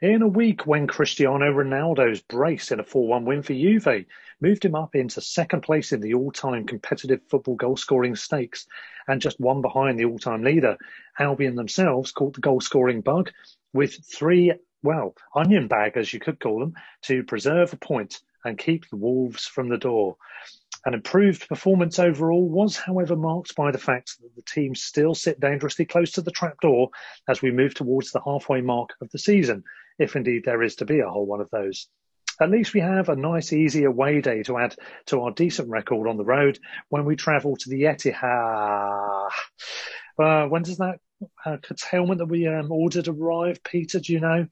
In a week when Cristiano Ronaldo's brace in a 4 1 win for Juve moved him up into second place in the all time competitive football goal scoring stakes and just one behind the all time leader, Albion themselves caught the goal scoring bug with three, well, onion bag as you could call them, to preserve a point and keep the Wolves from the door. An improved performance overall was, however, marked by the fact that the team still sit dangerously close to the trapdoor as we move towards the halfway mark of the season, if indeed there is to be a whole one of those. At least we have a nice, easy away day to add to our decent record on the road when we travel to the Etihad. Uh, when does that uh, curtailment that we um, ordered arrive, Peter? Do you know?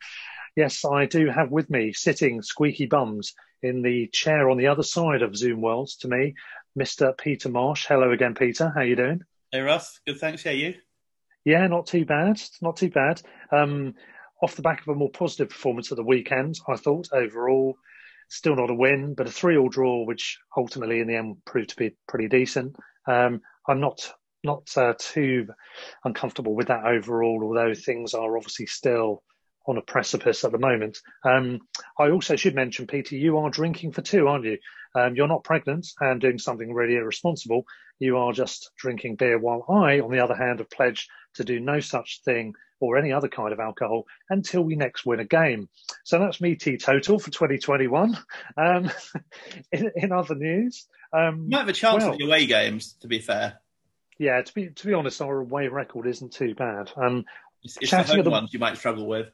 Yes, I do have with me, sitting squeaky bums in the chair on the other side of Zoom Worlds to me, Mr. Peter Marsh. Hello again, Peter. How are you doing? Hey, Russ. Good, thanks. Yeah, you? Yeah, not too bad. Not too bad. Um, off the back of a more positive performance at the weekend, I thought overall, still not a win, but a three-all draw, which ultimately in the end proved to be pretty decent. Um, I'm not not uh, too uncomfortable with that overall, although things are obviously still on a precipice at the moment. Um, I also should mention, Peter, you are drinking for two, aren't you? Um, you're not pregnant and doing something really irresponsible. You are just drinking beer, while I, on the other hand, have pledged to do no such thing or any other kind of alcohol until we next win a game. So that's me teetotal for 2021. Um, in, in, other news, um, you might have a chance well, at the away games. To be fair, yeah. To be to be honest, our away record isn't too bad. Um, it's, it's the home the, ones you might struggle with.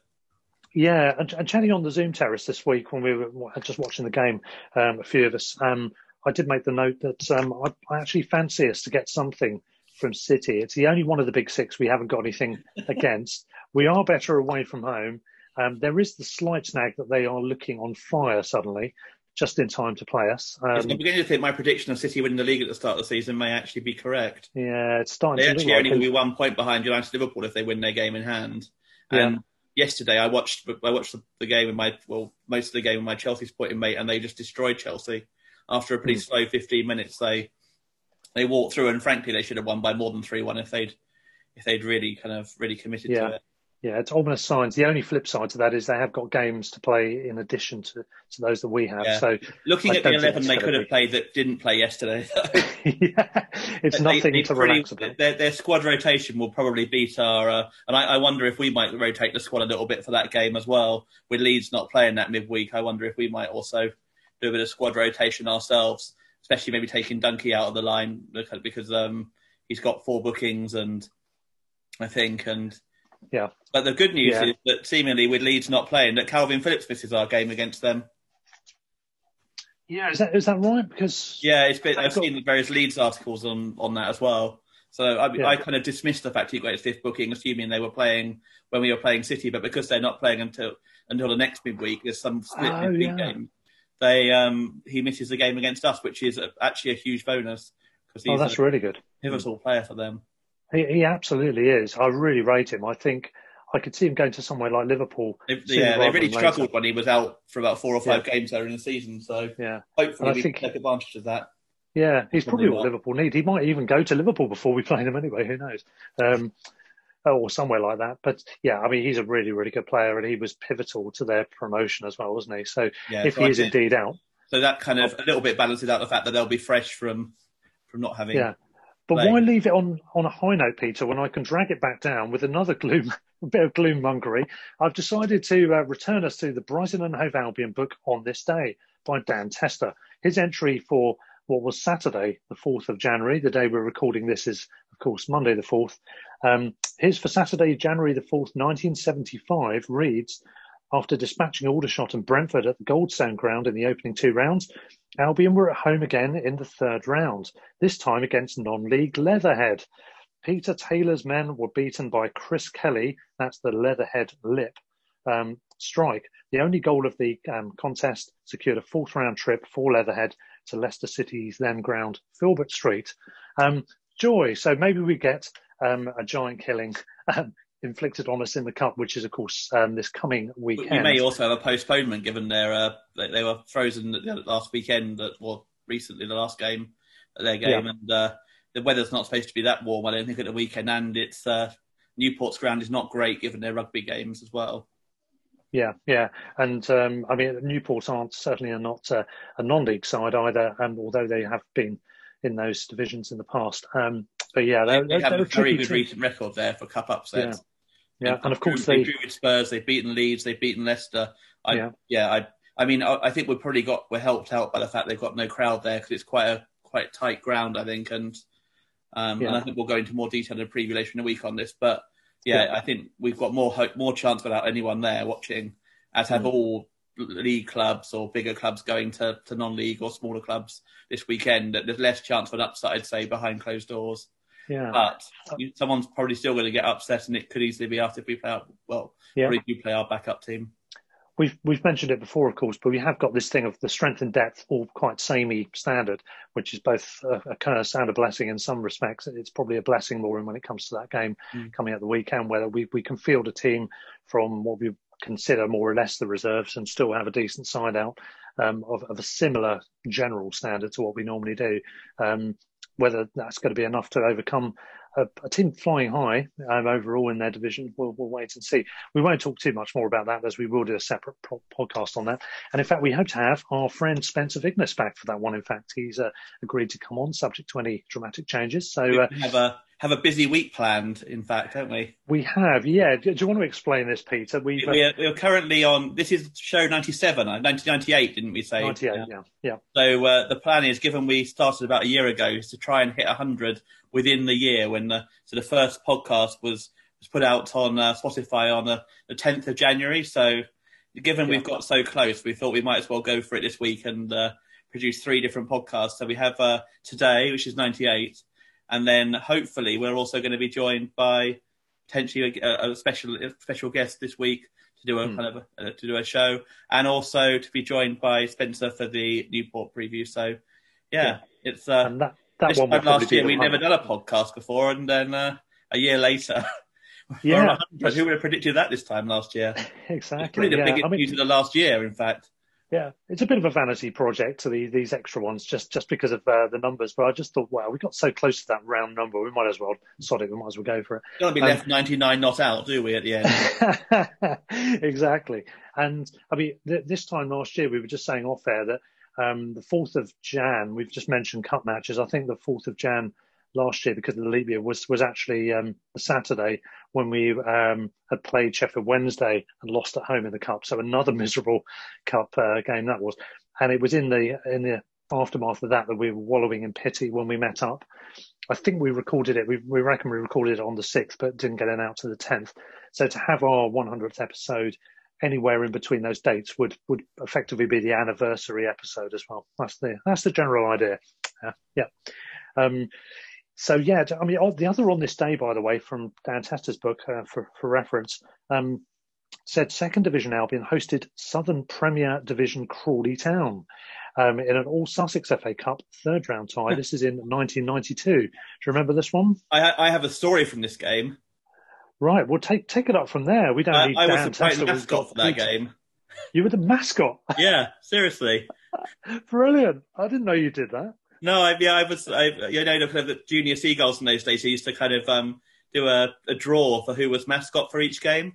Yeah, and, and, chatting on the Zoom terrace this week when we were just watching the game, um, a few of us, um, I did make the note that um, I, I, actually fancy us to get something from City. It's the only one of the big six we haven't got anything against. We are better away from home. Um, there is the slight snag that they are looking on fire suddenly, just in time to play us. Um, I'm beginning to think my prediction of City winning the league at the start of the season may actually be correct. Yeah, it's starting. They to actually look only like will be one point behind United Liverpool if they win their game in hand. And Yeah. Yesterday I watched I watched the, game in my well most of the game with my Chelsea supporting mate, and they just destroyed Chelsea after a pretty Mm. slow 15 minutes. They they walked through, and frankly, they should have won by more than three one if they'd if they'd really kind of really committed Yeah. to it. Yeah, it's ominous signs. The only flip side to that is they have got games to play in addition to, to those that we have. Yeah. So Looking I at the 11 they could have played that didn't play yesterday. yeah, it's They- nothing they to pretty- relax about. Their, their squad rotation will probably beat our, uh, and I, I wonder if we might rotate the squad a little bit for that game as well. With Leeds not playing that midweek, I wonder if we might also do a bit of squad rotation ourselves, especially maybe taking Dunkey out of the line because- because um, he's got four bookings and I think and Yeah. But the good news Yeah. is that seemingly with Leeds not playing, that Kalvin Phillips misses our game against them. Yeah, is that is that right? Because Yeah, it's been, I've I've got- seen various Leeds articles on, on that as well. So I, Yeah. I kind of dismissed the fact he got his fifth booking, assuming they were playing when we were playing City. But because they're not playing until until the next midweek, there's some split Oh, midweek yeah. game. They um, he misses the game against us, which is a, actually a huge bonus because oh, that's a really good. pivotal player for them. He, he absolutely is. I really rate him. I think I could see him going to somewhere like Liverpool. Yeah, they really than later. struggled when he was out for about four or five Yeah. games there in the season. So Yeah, hopefully And I think- can take advantage of that. yeah, he's probably Probably what. Liverpool need. He might even go to Liverpool before we play him anyway. Who knows? Um, or somewhere like that. But yeah, I mean, he's a really, really good player, and he was pivotal to their promotion as well, wasn't he? So Yeah, if so he I is think- indeed out, So that kind of a little bit balances out the fact that they'll be fresh from from not having. Yeah. But Like- why leave it on, on a high note, Peter, when I can drag it back down with another gloom, a bit of gloom mongery? I've decided to uh, return us to the Brighton and Hove Albion book on this day by Dan Tester. His entry for what was Saturday, the 4th of January, the day we're recording this is, of course, Monday the 4th. Um, his for Saturday, January the 4th, 1975 reads, after dispatching Aldershot and Brentford at the Goldstone ground in the opening two rounds, Albion were at home again in the third round, this time against non-league Leatherhead. Peter Taylor's men were beaten by Chris Kelly, that's the Leatherhead lip, um, strike. The only goal of the um, contest secured a fourth round trip for Leatherhead to Leicester City's then ground, Filbert Street. Um, joy, so maybe we get um, a giant killing um, inflicted on us in the cup, which is, of course, um, this coming We, weekend. we may also have a postponement given their uh, they, they were frozen at the last weekend, that well, recently the last game, their game, Yeah. and uh, the weather's not supposed to be that warm. I don't think at the weekend, and it's uh, Newport's ground is not great given their rugby games as well. Yeah, yeah, and um, I mean Newport aren't certainly are not uh, a non-league side either, um, although they have been in those divisions in the past. Um, but yeah, they have a very good team. recent record there for cup upsets. Yeah, and of course they, they, drew with Spurs, they've beaten Leeds, they've beaten Leicester. I, Yeah. yeah, I, I mean, I, I think we've probably got we're helped out by the fact they've got no crowd there because it's quite a quite tight ground, I think, and um, Yeah. and I think we'll go into more detail in a preview later in the week on this. But yeah, Yeah. I think we've got more hope, more chance without anyone there watching, as have Mm. all league clubs or bigger clubs going to, to non-league or smaller clubs this weekend. There's less chance for an upset, I'd say, behind closed doors. Yeah, But you, someone's probably still going to get upset, and it could easily be us if we play our well, Yeah. if you play our backup team. we've we've mentioned it before, of course, but we have got this thing of the strength and depth all quite samey standard, which is both a, a curse and a blessing in some respects. It's probably a blessing more when it comes to that game Mm. coming out the weekend, whether we we can field a team from what we consider more or less the reserves and still have a decent side out um, of, of a similar general standard to what we normally do. Um, whether that's going to be enough to overcome a, a team flying high um, overall in their division, we'll, we'll wait and see. We won't talk too much more about that as we will do a separate pro- podcast on that. And in fact, we hope to have our friend Spencer Vignes back for that one. In fact, he's uh, agreed to come on, subject to any dramatic changes. So uh, have a have a busy week planned. In fact, don't we? we have, yeah. Do, do you want to explain this, Peter? We've uh, We are, we are currently on. This is show ninety seven, nineteen ninety eight, didn't we say? 98, Yeah. yeah, yeah. So uh, the plan is, given we started about a year ago, is to try and hit hundred within the year. When the so the first podcast was was put out on uh, Spotify on the the tenth of January. So given we've got so close, we thought we might as well go for it this week and uh, produce three different podcasts. So we have uh, today, which is ninety eight, and then hopefully we're also going to be joined by potentially a, a special a special guest this week to do a Hmm. kind of a, uh, to do a show, and also to be joined by Spencer for the Newport preview. So, yeah, it's uh, that, that this one time last year we'd never done a podcast before, and then uh, a year later, Yeah, Who would have predicted that this time last year? It's Exactly. probably the Yeah. biggest I mean, news of the last year, in fact. Yeah, it's a bit of a vanity project to the, these extra ones, just just because of uh, the numbers. But I just thought, wow, we got so close to that round number, we might as well sod it. We might as well go for it. Want to be Um, left 99 not out, do we? At the end, exactly. And I mean, th- this time last year, we were just saying off air that um, the 4th of Jan, we've just mentioned cup matches. I think the 4th of Jan last year, because of the leap year, was, was actually um, Saturday when we um, had played Sheffield Wednesday and lost at home in the cup. So another miserable cup uh, game that was. And it was in the in the aftermath of that that we were wallowing in pity when we met up. I think we recorded it. We, we reckon we recorded it on the 6th, but didn't get it out to the 10th. So to have our 100th episode anywhere in between those dates would would effectively be the anniversary episode as well. That's the that's the general idea. Yeah. Um, so yeah, I mean, the other on this day, by the way, from Dan Tester's book uh, for for reference, um, said Second Division Albion hosted Southern Premier Division Crawley Town. um, in an All Sussex FA Cup third round tie. this is in 1992. Do you remember this one? I, I have a story from this game. Right. Well, take take it up from there. We don't I, need. I was Dan the Tester, we've mascot got for that game. You were the mascot. Yeah, seriously. Brilliant. I didn't know you did that. No, I, yeah, I was, I, you know, kind of the junior seagulls in those days. They used to kind of um, do a, a draw for who was mascot for each game,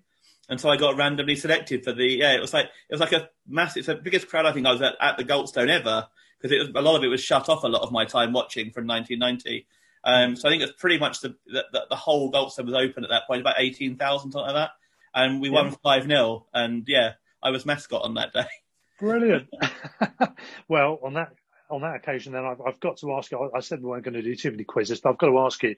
and so I got randomly selected for the. Yeah, it was like it was like a massive, it's the biggest crowd I think I was at, at the Goldstone ever because it was a lot of it was shut off a lot of my time watching from 1990. Um, so I think it's pretty much the, the the whole Goldstone was open at that point, about eighteen thousand something like that, and we won five 0 and yeah, I was mascot on that day. Brilliant. well, on that on that occasion, then I've, I've got to ask you. I said we weren't going to do too many quizzes, but I've got to ask you: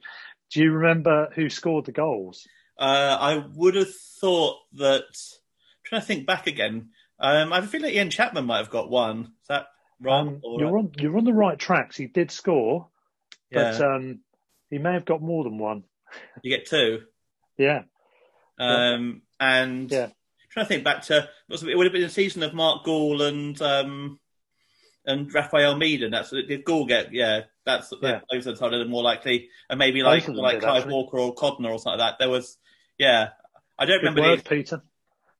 Do you remember who scored the goals? Uh, I would have thought that. trying to think back again. Um, I have a feeling Ian Chapman might have got one. Is that wrong? Um, Or- you're on you're on the right tracks. He did score, but um, he may have got more than one. You get two. Yeah, Um, and Yeah. trying to think back to it would have been a season of Mark Gall and um, and Raphael Meade, and that's did Gall get? Yeah, that's Yeah. those are sort of more likely, and maybe like like did, Clive actually. Walker or Codner or something like that. There was, yeah, I don't good remember. word, the, Peter.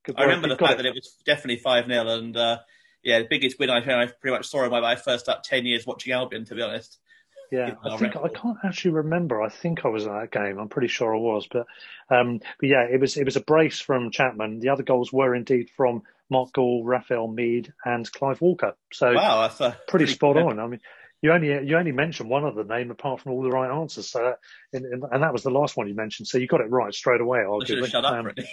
Good I remember the fact that it was definitely five 0 and uh, yeah, the biggest win I I pretty much saw in my life. First up ten years watching Albion, to be honest. Yeah, I think I can't actually remember. I think I was at that game. I'm pretty sure I was, but um, but yeah, it was it was a brace from Chapman. The other goals were indeed from Mark Gall, Raphael Meade, and Clive Walker. So Wow, that's a pretty spot good- on. I mean, you only you only mentioned one other name apart from all the right answers. So that, and, and, and that was the last one you mentioned. So you got it right straight away. Arguably, shut up, Um, really.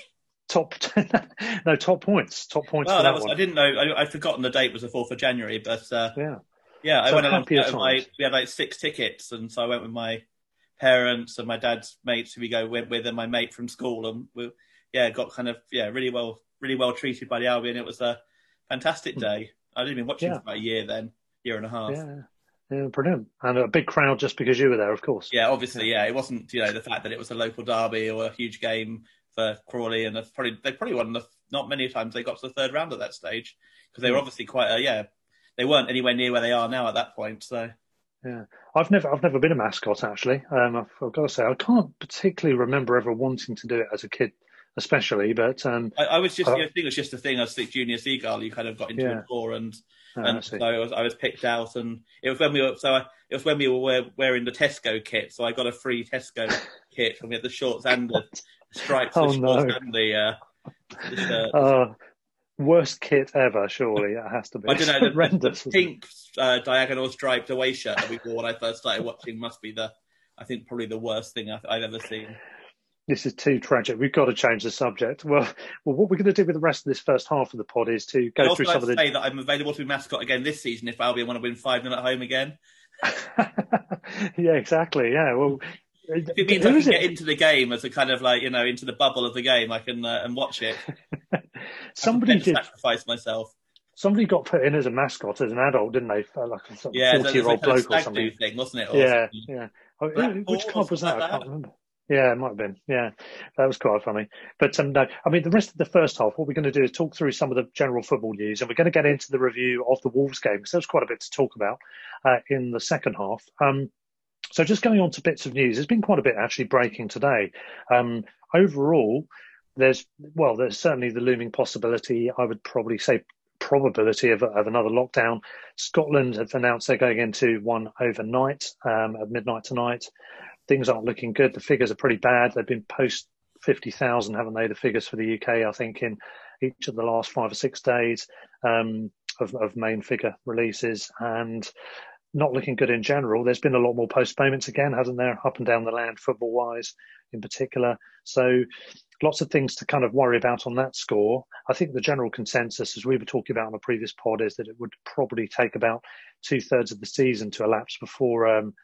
top no top points. Top points Well, for that that, was, one. I didn't know. I, I'd forgotten the date was the fourth of January, but uh, Yeah. yeah, I went along. happier my, we had like six tickets, and so I went with my parents and my dad's mates who we go went with, and my mate from school, and we yeah got kind of yeah really well really well treated by the Albion. It was a fantastic day. I didn't been watching Hmm. Yeah. for about a year then, year and a half. Yeah, yeah, brilliant. And a big crowd just because you were there, of course. Yeah, obviously, yeah. It wasn't, you know, the fact that it was a local derby or a huge game for Crawley, and probably they probably won the not many times they got to the third round at that stage because they were Mm. obviously quite a yeah. They weren't anywhere near where they are now at that point. So Yeah, I've never, I've never been a mascot actually. Um, I've, I've got to say, I can't particularly remember ever wanting to do it as a kid, especially. But um, I, I was just, Uh, you know, I think it was just a thing. I was the junior seagull. You kind of got into Yeah. a tour, and oh, and see. so I was, I was picked out, and it was when we were so I, it was when we were wearing the Tesco kit. So I got a free Tesco kit, and we had the shorts and the stripes, Oh, the shorts no. and the, uh, the shirt. uh, worst kit ever, surely it has to be. I don't know. The, horrendous. the pink uh, diagonal striped away shirt that we wore when I first started watching must be the, I think probably the worst thing I've, I've ever seen. This is too tragic. We've got to change the subject. Well, well, what we're going to do with the rest of this first half of the pod is to go through like some of the. say that I'm available to be mascot again this season if Albion want to win five 0 at home again. yeah, exactly. Yeah. Well, If it means I can it? get into the game as a kind of like you know into the bubble of the game, I can uh, and watch it. Somebody I'm prepared to did. sacrifice myself. Somebody got put in as a mascot as an adult, didn't they? Like a sort of Yeah, so there's a forty-year-old bloke or something. thing, wasn't it? Or Yeah, something. yeah. Blackpool which club was that? something I can't remember. Yeah, it might have been. Yeah, that was quite funny. But um, no, I mean, the rest of the first half, what we're going to do is talk through some of the general football news, and we're going to get into the review of the Wolves game because there's quite a bit to talk about uh, in the second half. Um, so just going on to bits of news, there's been quite a bit actually breaking today. Um, overall, there's well, there's certainly the looming possibility. I would probably say probability of, of another lockdown. Scotland have announced they're going into one overnight um, at midnight tonight. Things aren't looking good. The figures are pretty bad. They've been post 50,000, haven't they? The figures for the UK, I think, in each of the last five or six days um, of, of main figure releases. And not looking good in general. There's been a lot more postponements again, hasn't there? Up and down the land, football wise, in particular. So lots of things to kind of worry about on that score. I think the general consensus, as we were talking about on a previous pod, is that it would probably take about two thirds of the season to elapse before um,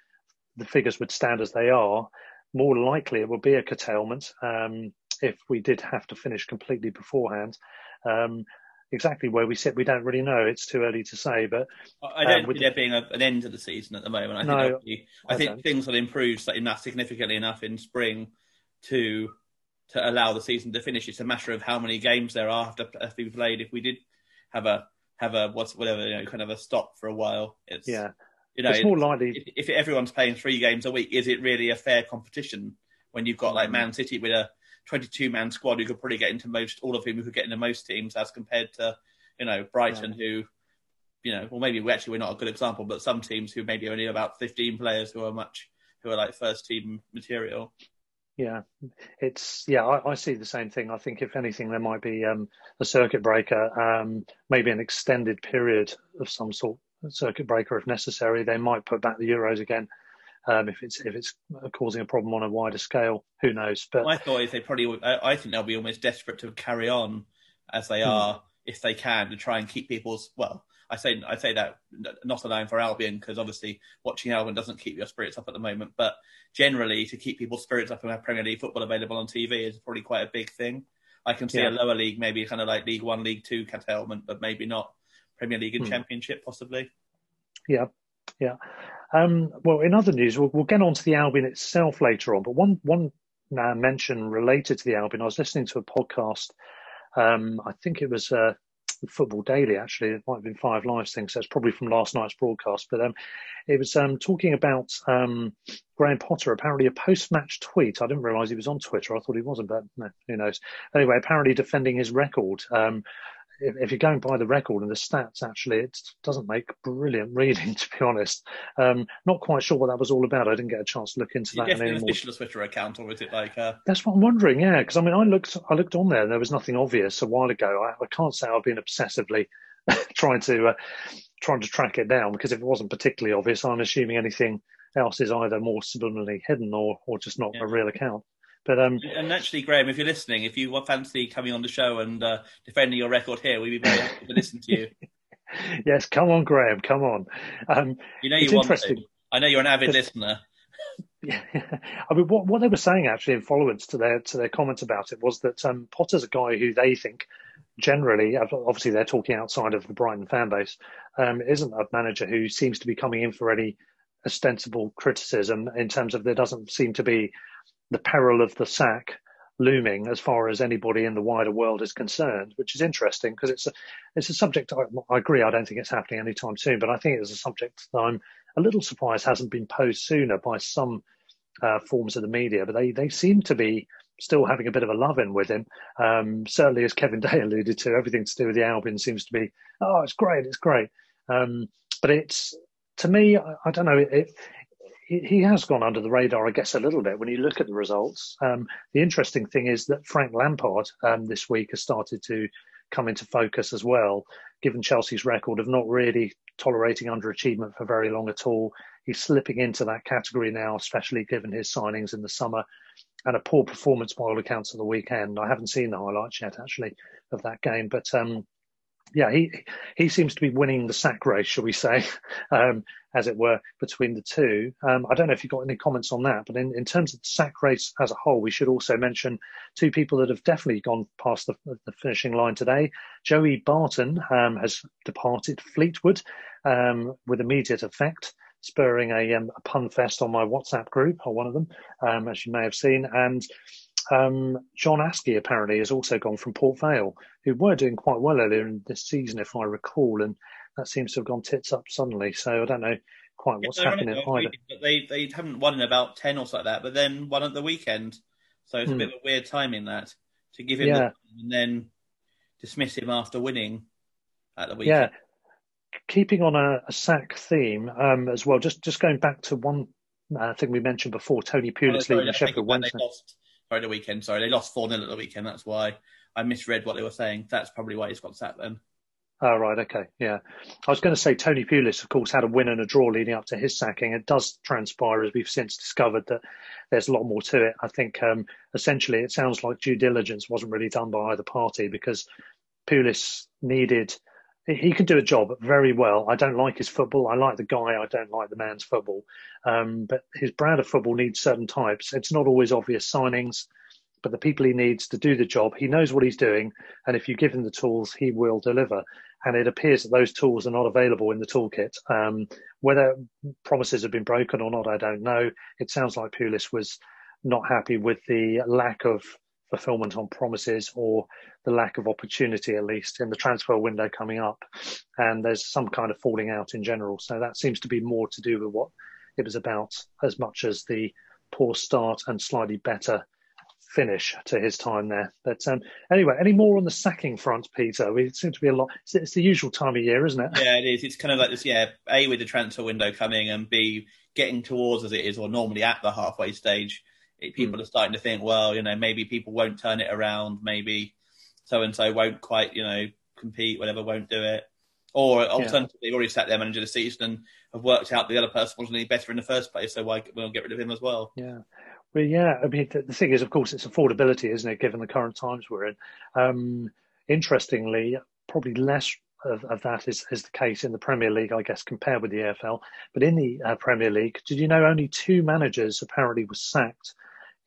the figures would stand as they are. More likely, it would be a curtailment um, if we did have to finish completely beforehand. Um, exactly where we sit, we don't really know. It's too early to say, but I don't Um, see there being a, an end to the season at the moment. I think, No, there'll be- I I think things will improve enough significantly enough in spring to to allow the season to finish. It's a matter of how many games there are after, after we played. If we did have a have a what's whatever you know kind of a stop for a while. It's Yeah. You know It's more likely- if, if everyone's playing three games a week, is it really a fair competition when you've got like Man City with a 22 man squad who could probably get into most all of whom who could get into most teams as compared to you know Brighton who you know well maybe we actually we're not a good example but some teams who maybe only about 15 players who are much who are like first team material. Yeah, it's yeah. I, I see the same thing. I think if anything, there might be um, a circuit breaker, um, maybe an extended period of some sort, circuit breaker if necessary. They might put back the Euros again um, if it's if it's causing a problem on a wider scale. Who knows? But My thought is they probably would- I, I think they'll be almost desperate to carry on as they are if they can to try and keep people's well. I say I say that not alone for Albion because obviously watching Albion doesn't keep your spirits up at the moment, but generally to keep people's spirits up and have Premier League football available on TV is probably quite a big thing. I can see Yeah. a lower league, maybe kind of like League One, League Two curtailment, but maybe not Premier League and Hmm. Championship possibly. Yeah, yeah. Um, well, in other news, we'll, we'll get on to the Albion itself later on. But one one uh, mention related to the Albion, I was listening to a podcast. Um, I think it was uh, Football Daily. Actually, it might have been Five Live's thing, so it's probably from last night's broadcast. But um, it was um, talking about um, Graham Potter. Apparently, a post-match tweet. I didn't realise he was on Twitter. I thought he wasn't, but no, who knows? Anyway, apparently defending his record. If, you're going by the record and the stats, actually, it doesn't make brilliant reading, to be honest. Um, not quite sure what that was all about. I didn't get a chance to look into that definitely any an official Twitter account or is it like uh, That's what I'm wondering. Yeah, because I mean, I looked, I looked on there, and there was nothing obvious a while ago. I, I can't say I've been obsessively trying to uh, trying to track it down because if it wasn't particularly obvious, I'm assuming anything else is either more subliminally hidden or or just not a real account. But um, And actually, Graham, if you're listening, if you fancy coming on the show and uh, defending your record here, we'd be very happy to listen to you. yes, come on, Graham, come on. Um, You know you want interesting. to. I know you're an avid listener. Yeah, I mean, what what they were saying actually in followance to their to their comments about it was that um, Potter's a guy who they think generally, obviously they're talking outside of the Brighton fan base, um, isn't a manager who seems to be coming in for any ostensible criticism in terms of there doesn't seem to be the peril of the sack looming as far as anybody in the wider world is concerned, which is interesting because it's a it's a subject. I, I agree. I don't think it's happening anytime soon, but I think it's a subject that I'm a little surprised hasn't been posed sooner by some uh, forms of the media. But they they seem to be still having a bit of a love in with him. Um, certainly, as Kevin Day alluded to, everything to do with the Albion seems to be oh, it's great, it's great. Um, but it's to me, I, I don't know. It, it, he he has gone under the radar, I guess, a little bit when you look at the results. Um, the interesting thing is that Frank Lampard um, this week has started to come into focus as well, given Chelsea's record of not really tolerating underachievement for very long at all. He's slipping into that category now, especially given his signings in the summer and a poor performance by all accounts of the weekend. I haven't seen the highlights yet, actually, of that game, but um, yeah, he he seems to be winning the sack race, shall we say, um, as it were, between the two. Um, I don't know if you've got any comments on that, but in, in terms of the sack race as a whole, we should also mention two people that have definitely gone past the, the finishing line today. Joey Barton um, has departed Fleetwood um, with immediate effect, spurring a, um, a pun fest on my WhatsApp group, or one of them, um, as you may have seen, and um, John Askey apparently has also gone from Port Vale, who were doing quite well earlier in this season, if I recall, and that seems to have gone tits up suddenly. So I don't know quite what's Yeah, happening either. but they they haven't won in about ten or something like that, but then won at the weekend. So it's Hmm. a bit of a weird timing that to give him Yeah. the, and then dismiss him after winning at the weekend. Yeah, keeping on a, a sack theme um, as well. Just just going back to one uh, thing we mentioned before, Tony Oh, Pulis sorry, leaving Sheffield Wednesday. They lost. Sorry, the weekend. Sorry, they lost four 0 at the weekend. That's why I misread what they were saying. That's probably why he's got sacked then. Oh, right. Okay. Yeah. I was going to say Tony Pulis, of course, had a win and a draw leading up to his sacking. It does transpire, as we've since discovered, that there's a lot more to it. I think um, essentially it sounds like due diligence wasn't really done by either party because Pulis needed. He can do a job very well. I don't like his football. I like the guy. I don't like the man's football. Um, but his brand of football needs certain types. It's not always obvious signings but the people he needs to do the job, he knows what he's doing, and if you give him the tools, he will deliver. And it appears that those tools are not available in the toolkit. Um, whether promises have been broken or not, I don't know. It sounds like Pulis was not happy with the lack of, fulfillment on promises or the lack of opportunity, at least in the transfer window coming up. And there's some kind of falling out in general. So that seems to be more to do with what it was about as much as the poor start and slightly better finish to his time there. But um, anyway, any more on the sacking front, Peter? We seem to be a lot. It's, it's, the usual time of year, isn't it? Yeah, it is. It's kind of like this. Yeah, a with the transfer window coming, and b getting towards as it is, or normally at the halfway stage. People mm. are starting to think, well, you know, maybe people won't turn it around. Maybe so and so won't quite, you know, compete. Whatever, won't do it. Or alternatively, yeah. they've already sat their manager the season and have worked out the other person wasn't any better in the first place, so why we'll get rid of him as well? Yeah. Well, yeah. I mean, the, the, thing is, of course, it's affordability, isn't it? Given the current times we're in. Um, interestingly, probably less of, of, that is, is the case in the Premier League, I guess, compared with the EFL. But in the uh, Premier League, did you know only two managers apparently were sacked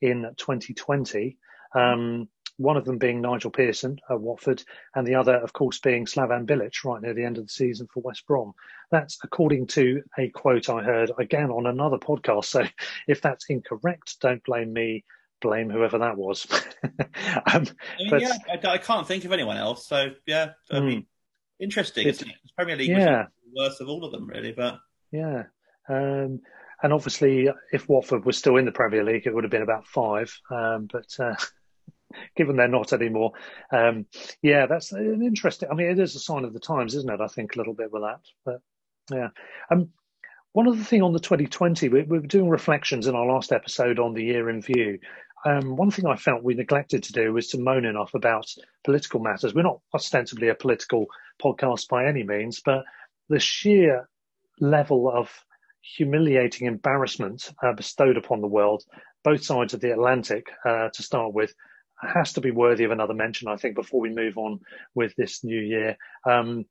in 2020? Um, one of them being Nigel Pearson at Watford, and the other, of course, being Slaven Bilic right near the end of the season for West Brom. That's according to a quote I heard again on another podcast. So if that's incorrect, don't blame me. Blame whoever that was. um, I mean, but, yeah, I, I, can't think of anyone else. So yeah, I mean, mm, interesting. It, Premier League yeah. the worst of all of them, really. But yeah, um, and obviously, if Watford was still in the Premier League, it would have been about five. Um, but uh, given they're not anymore. Um, yeah, that's an interesting. I mean, it is a sign of the times, isn't it? I think a little bit with that, but yeah. Um, one other thing on the 2020, we, we were doing reflections in our last episode on the year in view. Um, one thing I felt we neglected to do was to moan enough about political matters. We're not ostensibly a political podcast by any means, but the sheer level of humiliating embarrassment uh, bestowed upon the world, both sides of the Atlantic, uh, to start with, has to be worthy of another mention, I think, before we move on with this new year. Um,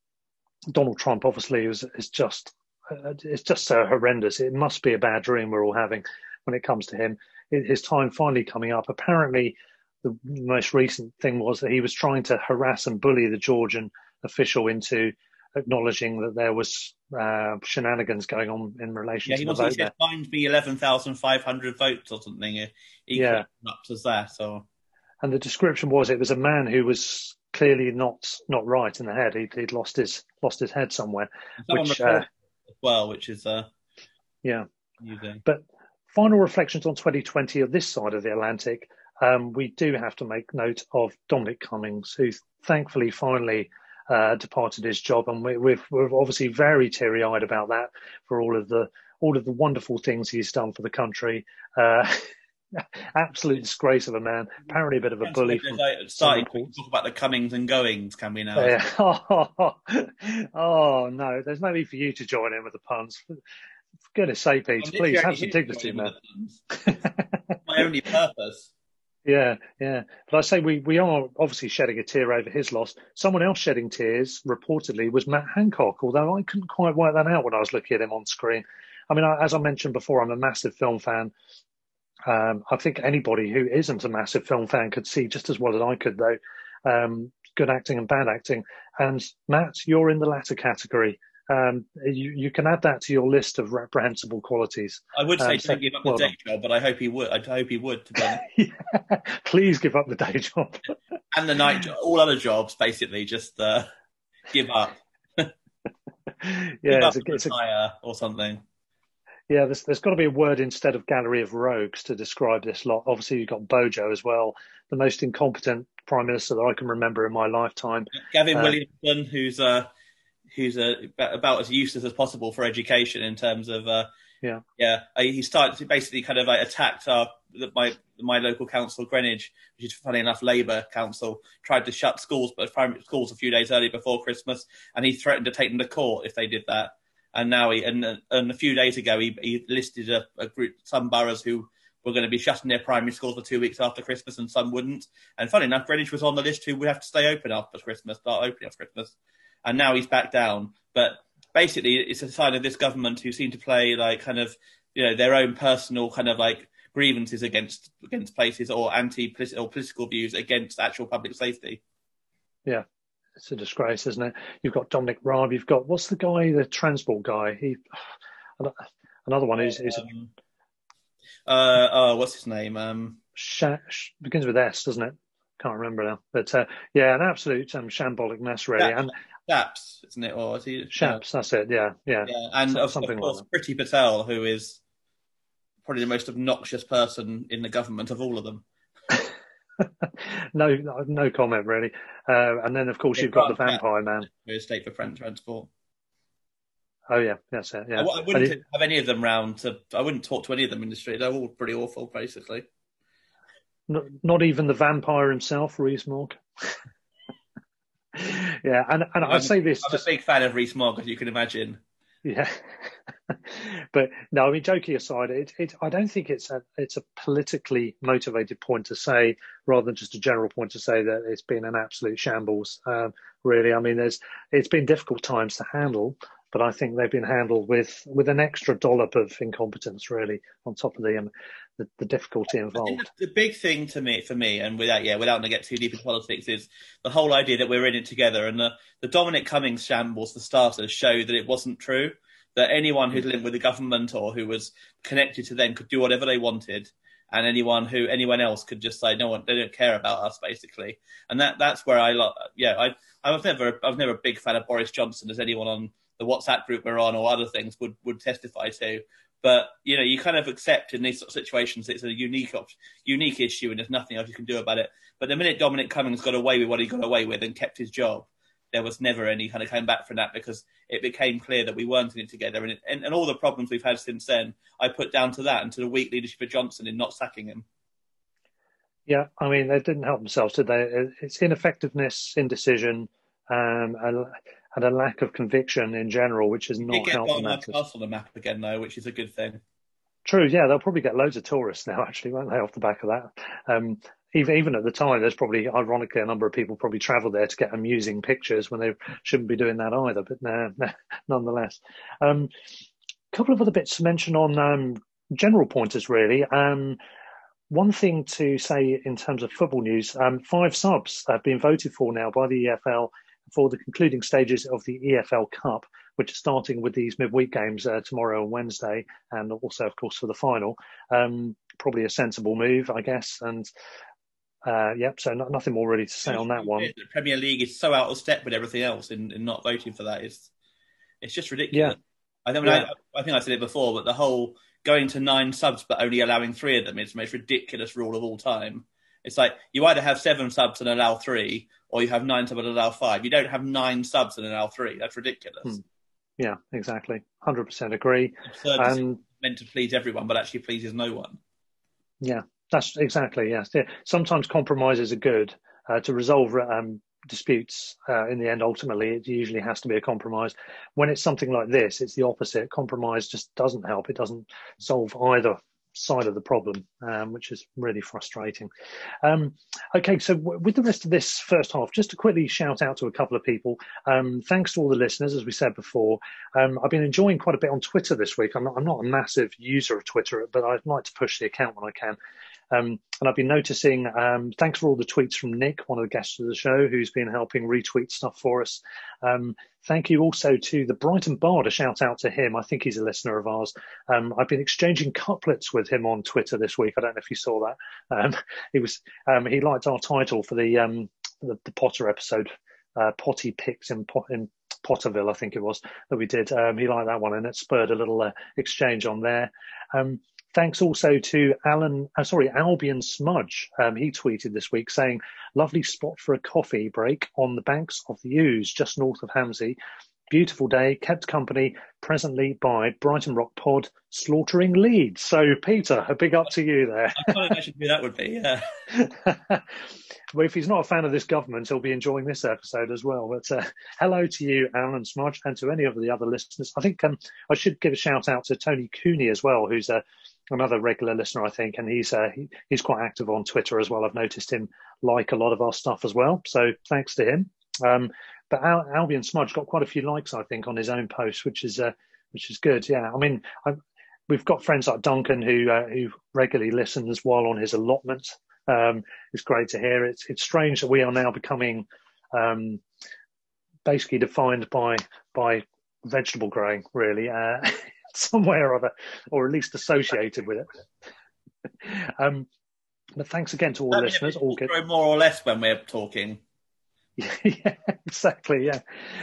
Donald Trump, obviously, is, is just uh, it's just so horrendous. It must be a bad dream we're all having when it comes to him. His time finally coming up. Apparently, the most recent thing was that he was trying to harass and bully the Georgian official into acknowledging that there was uh, shenanigans going on in relation yeah, to he the vote. He find me 11,500 votes or something. Yeah. up to that. So and the description was it was a man who was clearly not not right in the head. He'd, he'd lost his lost his head somewhere. Which, uh, well, which is uh, yeah. But final reflections on 2020 of this side of the Atlantic. Um, we do have to make note of Dominic Cummings, who thankfully finally uh, departed his job, and we, we're, we're obviously very teary-eyed about that for all of the all of the wonderful things he's done for the country. Uh, absolute disgrace of a man. Apparently, a bit of a bully. starting to talk about the comings and goings, can we now? Yeah. Oh, oh, no, there's no need for you to join in with the puns. For goodness sake, Pete, please have some dignity, man. My only purpose. Yeah, yeah. But I say we, we are obviously shedding a tear over his loss. Someone else shedding tears, reportedly, was Matt Hancock, although I couldn't quite work that out when I was looking at him on screen. I mean, I, as I mentioned before, I'm a massive film fan. Um, I think anybody who isn't a massive film fan could see just as well as I could, though, um, good acting and bad acting. And Matt, you're in the latter category. Um, you, you can add that to your list of reprehensible qualities. I would say um, don't give up well, the day job, but I hope he would. I hope he would. Yeah, please give up the day job and the night job. All other jobs, basically, just uh, give up. yeah, give it's, up a, it's a, or something. Yeah, there's, there's got to be a word instead of gallery of rogues to describe this lot. Obviously, you've got Bojo as well, the most incompetent prime minister that I can remember in my lifetime. Gavin uh, Williamson, who's uh, who's uh, about as useless as possible for education in terms of uh, yeah yeah. He started to basically kind of like attacked our my my local council Greenwich, which is funny enough Labour council, tried to shut schools, but primary schools a few days early before Christmas, and he threatened to take them to court if they did that and now he and, and a few days ago he, he listed a, a, group some boroughs who were going to be shutting their primary schools for two weeks after Christmas, and some wouldn't. And funny enough, Greenwich was on the list who would have to stay open after Christmas, start opening after Christmas, and now he's back down. But basically, it's a sign of this government who seem to play like kind of you know their own personal kind of like grievances against against places or anti or political views against actual public safety. Yeah, it's a disgrace, isn't it? You've got Dominic Raab. You've got what's the guy, the transport guy? He another one is is. Um, uh, oh, what's his name? Um, Sh- begins with S, doesn't it? can't remember now. But uh, yeah, an absolute um, shambolic mess, really. And Shapps, isn't it? Or is he, Shapps, that's it. Yeah, yeah. Yeah, and So- of, of something course, like Priti Patel, who is probably the most obnoxious person in the government of all of them. no, no, no comment really. Uh, and then of course Yeah, you've got the vampire man. Who is State for French Transport. Oh yeah, that's it. Yeah, I, I wouldn't it- have any of them round to. I wouldn't talk to any of them in the street. They're all pretty awful, basically. not, not even the vampire himself, Rees Mogg. yeah, and and I I'm- say this I'm just a big fan of Rees Mogg, as you can imagine. Yeah, but no, I mean, joking aside, it, it I don't think it's a it's a politically motivated point to say, rather than just a general point to say that it's been an absolute shambles. Um, really, I mean, there's it's been difficult times to handle, but I think they've been handled with with an extra dollop of incompetence, really, on top of the um, the, the difficulty involved. the, the big thing to me, for me, and without yeah, without to get too deep in politics, is the whole idea that we're in it together. And the, the Dominic Cummings shambles, the starters, show that it wasn't true. That anyone who's linked with the government or who was connected to them could do whatever they wanted, and anyone who anyone else could just say no one, they don't care about us, basically. And that that's where I, love. yeah, I I was never I was never a big fan of Boris Johnson, as anyone on the WhatsApp group we're on or other things would would testify to. But you know, you kind of accept in these sort of situations it's a unique unique issue and there's nothing else you can do about it. But the minute Dominic Cummings got away with what he got away with and kept his job, there was never any kind of came back from that because it became clear that we weren't in it together. And, it, and and all the problems we've had since then, I put down to that and to the weak leadership of Johnson in not sacking him. Yeah, I mean, they didn't help themselves, did they? It's ineffectiveness, indecision, um, and, and a lack of conviction in general, which has Did not get helped the Barnard matter. Castle on the map again though, which is a good thing. True, yeah, they'll probably get loads of tourists now, actually, won't they, off the back of that? Um, even even at the time, there's probably, ironically, a number of people probably travel there to get amusing pictures when they shouldn't be doing that either. But no, no, nonetheless, um, a couple of other bits to mention on um, general pointers, really. Um, one thing to say in terms of football news: um, five subs have been voted for now by the EFL for the concluding stages of the EFL Cup, which is starting with these midweek games uh, tomorrow and Wednesday, and also, of course, for the final. Um, probably a sensible move, I guess. And uh, yep, so no, nothing more really to say on that one. The Premier League is so out of step with everything else in, in not voting for that. It's it's just ridiculous. I, think, Yeah. I, I think I said it before, but the whole going to nine subs but only allowing three of them is the most ridiculous rule of all time. It's like you either have seven subs and allow three, or you have nine subs and allow five. You don't have nine subs in an L3. That's ridiculous. Hmm. Yeah, exactly. 100% agree. And meant to please everyone, but actually pleases no one. yeah, that's exactly, yes. Yeah. Sometimes compromises are good uh, to resolve um, disputes. Uh, in the end, ultimately, it usually has to be a compromise. When it's something like this, it's the opposite. Compromise just doesn't help. It doesn't solve either side of the problem, um, which is really frustrating. Um, okay, so w- with the rest of this first half, just to quickly shout out to a couple of people. Um, thanks to all the listeners, as we said before. Um, I've been enjoying quite a bit on Twitter this week. I'm not, I'm not a massive user of Twitter, but I'd like to push the account when I can. Um, and I've been noticing, um, thanks for all the tweets from Nick, one of the guests of the show, who's been helping retweet stuff for us. Um, thank you also to the Brighton Bard, a shout out to him. I think he's a listener of ours. Um, I've been exchanging couplets with him on Twitter this week. I don't know if you saw that. Um, he was, um, he liked our title for the, um, the, the Potter episode, uh, Potty Picks in, in Potterville, I think it was that we did. Um, he liked that one and it spurred a little uh, exchange on there. Um, Thanks also to Alan, uh, sorry, Albion Smudge. Um, he tweeted this week saying, lovely spot for a coffee break on the banks of the Ouse, just north of Hamsey. Beautiful day, kept company presently by Brighton Rock Pod slaughtering Leeds. So, Peter, a big up to you there. I can't imagine who that would be. Yeah. well, if he's not a fan of this government, he'll be enjoying this episode as well. But uh, hello to you, Alan Smudge, and to any of the other listeners. I think um, I should give a shout out to Tony Cooney as well, who's a another regular listener, I think, and he's uh, he, he's quite active on Twitter as well. I've noticed him like a lot of our stuff as well, so thanks to him. Um, but Al- Albion Smudge got quite a few likes, I think, on his own post, which is uh, which is good. Yeah, I mean, I, we've got friends like Duncan who uh, who regularly listens while on his allotment. Um, it's great to hear. It's it's strange that we are now becoming um, basically defined by by vegetable growing, really. Uh, some way or other, or at least associated with it. um, But thanks again to all listeners. All good. more or less when we're talking. yeah, exactly. Yeah,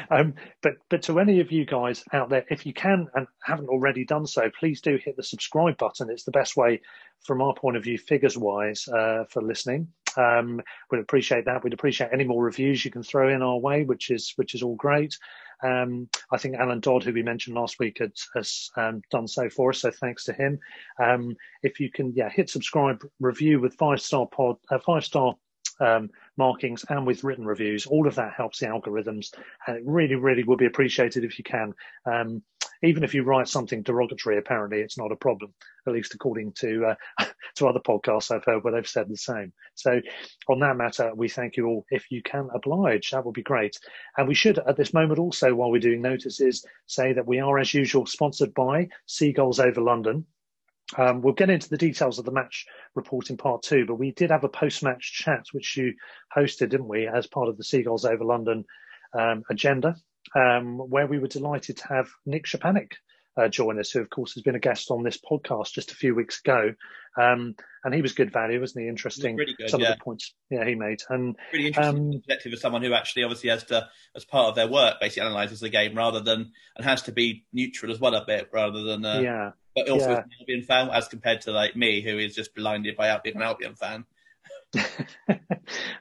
um, but but to any of you guys out there, if you can and haven't already done so, please do hit the subscribe button. It's the best way, from our point of view, figures wise, uh, for listening. Um, we'd appreciate that. We'd appreciate any more reviews you can throw in our way, which is which is all great. Um, I think Alan Dodd, who we mentioned last week, had, has um, done so for us. So thanks to him. Um, if you can, yeah, hit subscribe, review with five star pod, uh, five star um, markings and with written reviews. All of that helps the algorithms, and it really, really would be appreciated if you can. Um, even if you write something derogatory, apparently it's not a problem, at least according to uh, to other podcasts I've heard where they've said the same. So, on that matter, we thank you all. If you can oblige, that would be great. And we should, at this moment, also while we're doing notices, say that we are, as usual, sponsored by Seagulls Over London. Um, we'll get into the details of the match report in part two, but we did have a post-match chat which you hosted, didn't we, as part of the Seagulls Over London um, agenda, um, where we were delighted to have Nick Shapanik uh, join us, who of course has been a guest on this podcast just a few weeks ago, um, and he was good value, wasn't he? Interesting. really good, some yeah. of the points, yeah, he made, and Really interesting Um, perspective of someone who actually obviously has to, as part of their work, basically analyzes the game rather than and has to be neutral as well a bit rather than uh, yeah, but also yeah. an Albion fan as compared to like me who is just blinded by being an Albion fan. and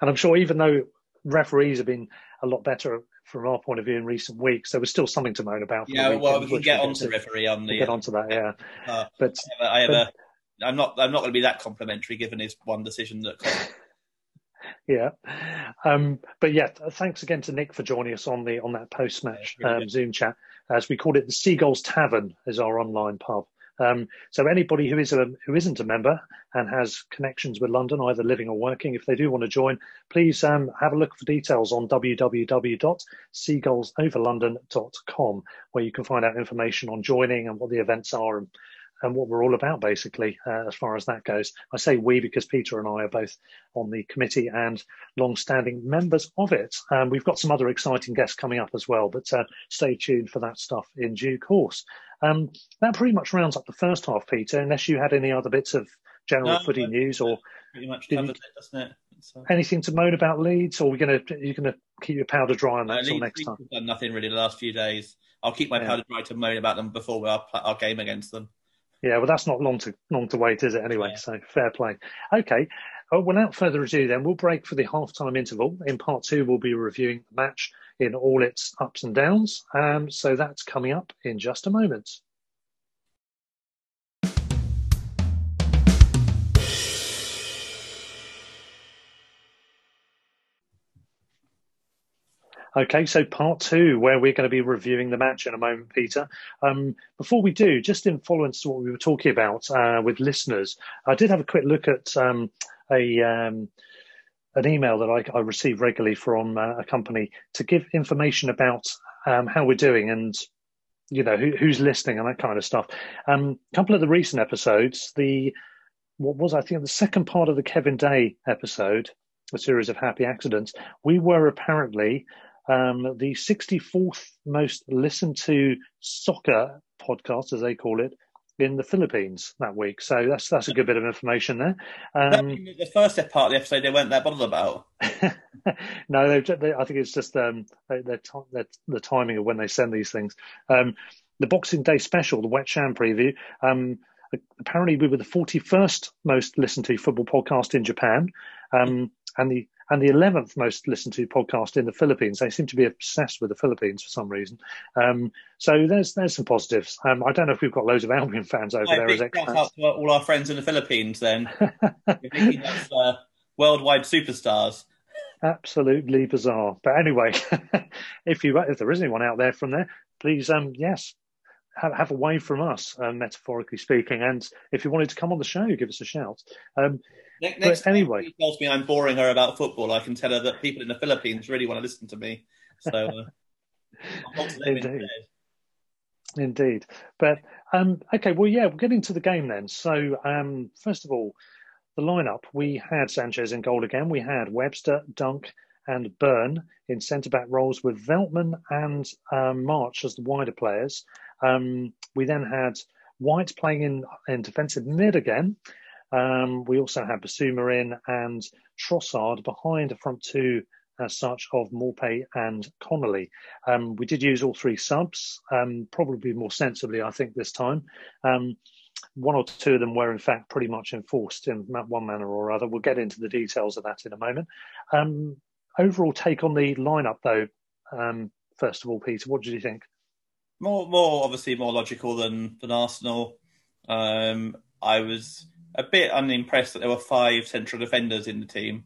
I'm sure even though referees have been a lot better from our point of view in recent weeks, there was still something to moan about. Yeah, well, we can get we'll on to to. referee on the. get onto that, yeah. Uh, But I have a, I'm not. I'm not going to be that complimentary given his one decision that. yeah, um, but yeah, thanks again to Nick for joining us on the on that post match Yeah, um, Zoom chat. As we called it, the Seagulls Tavern is our online pub. Um, so anybody who is a who isn't a member and has connections with London, either living or working, if they do want to join, please um, have a look for details on www.seagullsoverlondon.com, where you can find out information on joining and what the events are and and what we're all about, basically, uh, as far as that goes. I say we because Peter and I are both on the committee and long-standing members of it. Um, we've got some other exciting guests coming up as well, but uh, stay tuned for that stuff in due course. Um, that pretty much rounds up the first half, Peter, unless you had any other bits of general No, footy news or pretty much Did covers it, doesn't it? So, anything to moan about Leeds, or we're gonna you're gonna keep your powder dry on that Leeds- next Leeds time. done nothing really the last few days. I'll keep my Yeah. powder dry to moan about them before our, our game against them. Yeah, well, that's not long to long to wait, is it? Anyway, Yeah. so fair play. Okay, uh, without further ado, then we'll break for the halftime interval. In part two, we'll be reviewing the match in all its ups and downs. Um, so that's coming up in just a moment. Okay, so part two, where we're going to be reviewing the match in a moment, Peter. Um, before we do, just in followance to what we were talking about uh, with listeners, I did have a quick look at um, a um, an email that I, I receive regularly from uh, a company to give information about um, how we're doing and you know who, who's listening and that kind of stuff. Um, a couple of the recent episodes, the what was I think the second part of the Kevin Day episode, a series of happy accidents, we were apparently um, the 64th most listened to soccer podcast, as they call it, in the Philippines that week. So that's that's a good bit of information there. Um, the first part of the episode they weren't that bothered about. no, they, I think it's just um, they, they're, ti- they're, the timing of when they send these things. Um, the Boxing Day special, the West Ham preview. Um, apparently, we were the 41st most listened to football podcast in Japan, um, and the and the 11th most listened to podcast in the Philippines. They seem to be obsessed with the Philippines for some reason. Um, so there's there's some positives. Um, I don't know if we've got loads of Albion fans over Right, there as big shout expats. out to all our friends in the Philippines then. We're thinking that's uh, worldwide superstars. Absolutely bizarre. But anyway, if you if there is anyone out there from there, please, um, yes, have, have a wave from us, uh, metaphorically speaking. And if you wanted to come on the show, give us a shout. Um, Next, But next anyway. she tells me I'm boring her about football, I can tell her that people in the Philippines really want to listen to me. So uh, I'll talk to them Indeed. Indeed. But um, okay, well, yeah, we're getting to the game then. So, um, first of all, the lineup we had Sanchez in goal again. We had Webster, Dunk, and Burn in centre back roles with Veltman and um, March as the wider players. Um, we then had White playing in, in defensive mid again. Um, we also had Bissouma in and Trossard behind a front two as such of Maupay and Connolly. Um, we did use all three subs, um, probably more sensibly, I think, this time. Um, one or two of them were, in fact, pretty much enforced in one manner or other. We'll get into the details of that in a moment. Um, overall take on the lineup, though, um, first of all, Peter, what did you think? More, more obviously more logical than than Arsenal. Um, I was a bit unimpressed that there were five central defenders in the team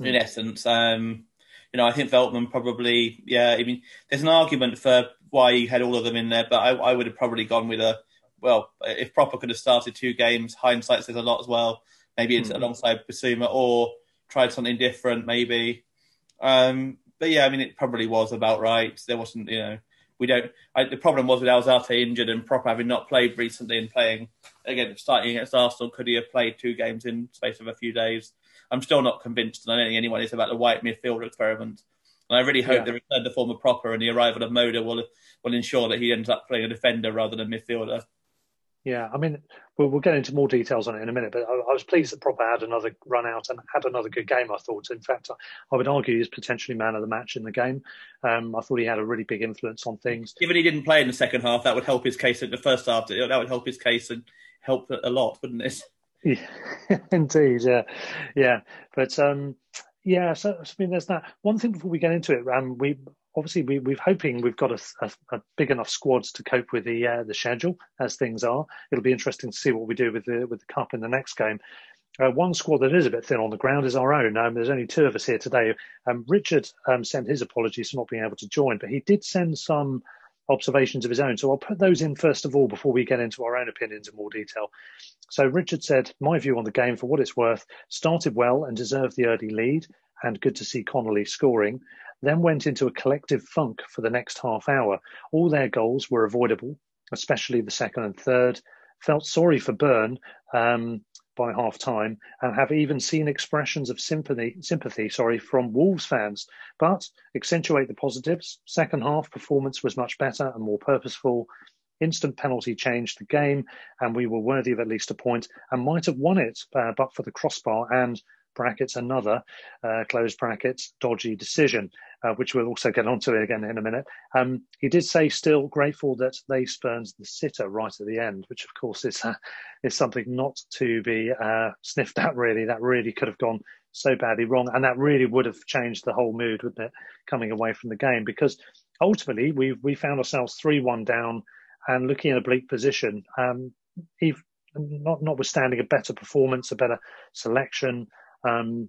in hmm. essence. Um, you know, I think Veltman probably, yeah, I mean, there's an argument for why he had all of them in there, but I, I would have probably gone with a, well, if Pröpper could have started two games, hindsight says a lot as well, maybe mm. alongside Bissouma or tried something different, maybe. Um, but yeah, I mean, it probably was about right. There wasn't, you know, we don't. I, the problem was with Alzate injured and Pröpper having not played recently and playing again, starting against Arsenal. Could he have played two games in space of a few days? I'm still not convinced, and I don't think anyone is about the white midfielder experiment. And I really hope yeah. the return to form of Pröpper and the arrival of Moder will will ensure that he ends up playing a defender rather than a midfielder. Yeah, I mean, we'll, we'll get into more details on it in a minute, but I, I, was pleased that Pröpper had another run out and had another good game, I thought. In fact, I, I would argue he's potentially man of the match in the game. Um, I thought he had a really big influence on things. Given he didn't play in the second half, that would help his case in the first half. That would help his case and help a lot, wouldn't it? Yeah, indeed, yeah, yeah. But um, yeah, so I mean, there's that. One thing before we get into it, um, we obviously we, we're hoping we've got a, a, a, big enough squad to cope with the uh, the schedule as things are. It'll be interesting to see what we do with the with the cup in the next game. Uh, one squad that is a bit thin on the ground is our own. Um, there's only two of us here today. Um, Richard um, sent his apologies for not being able to join, but he did send some observations of his own. So I'll put those in first of all before we get into our own opinions in more detail. So Richard said, My view on the game, for what it's worth, started well and deserved the early lead, and good to see Connolly scoring. Then went into a collective funk for the next half hour. All their goals were avoidable, especially the second and third. Felt sorry for Burn. Um, by half time and have even seen expressions of sympathy, sympathy sorry, from Wolves fans. But accentuate the positives. Second half performance was much better and more purposeful. Instant penalty changed the game, and we were worthy of at least a point and might have won it, uh, but for the crossbar and brackets another uh, closed brackets dodgy decision, uh, which we'll also get onto again in a minute. Um, he did say still grateful that they spurned the sitter right at the end, which of course is uh, is something not to be uh, sniffed at. Really, that really could have gone so badly wrong, and that really would have changed the whole mood, wouldn't it, coming away from the game? Because ultimately we we found ourselves three one down and looking in a bleak position. Um, not notwithstanding a better performance, a better selection, um,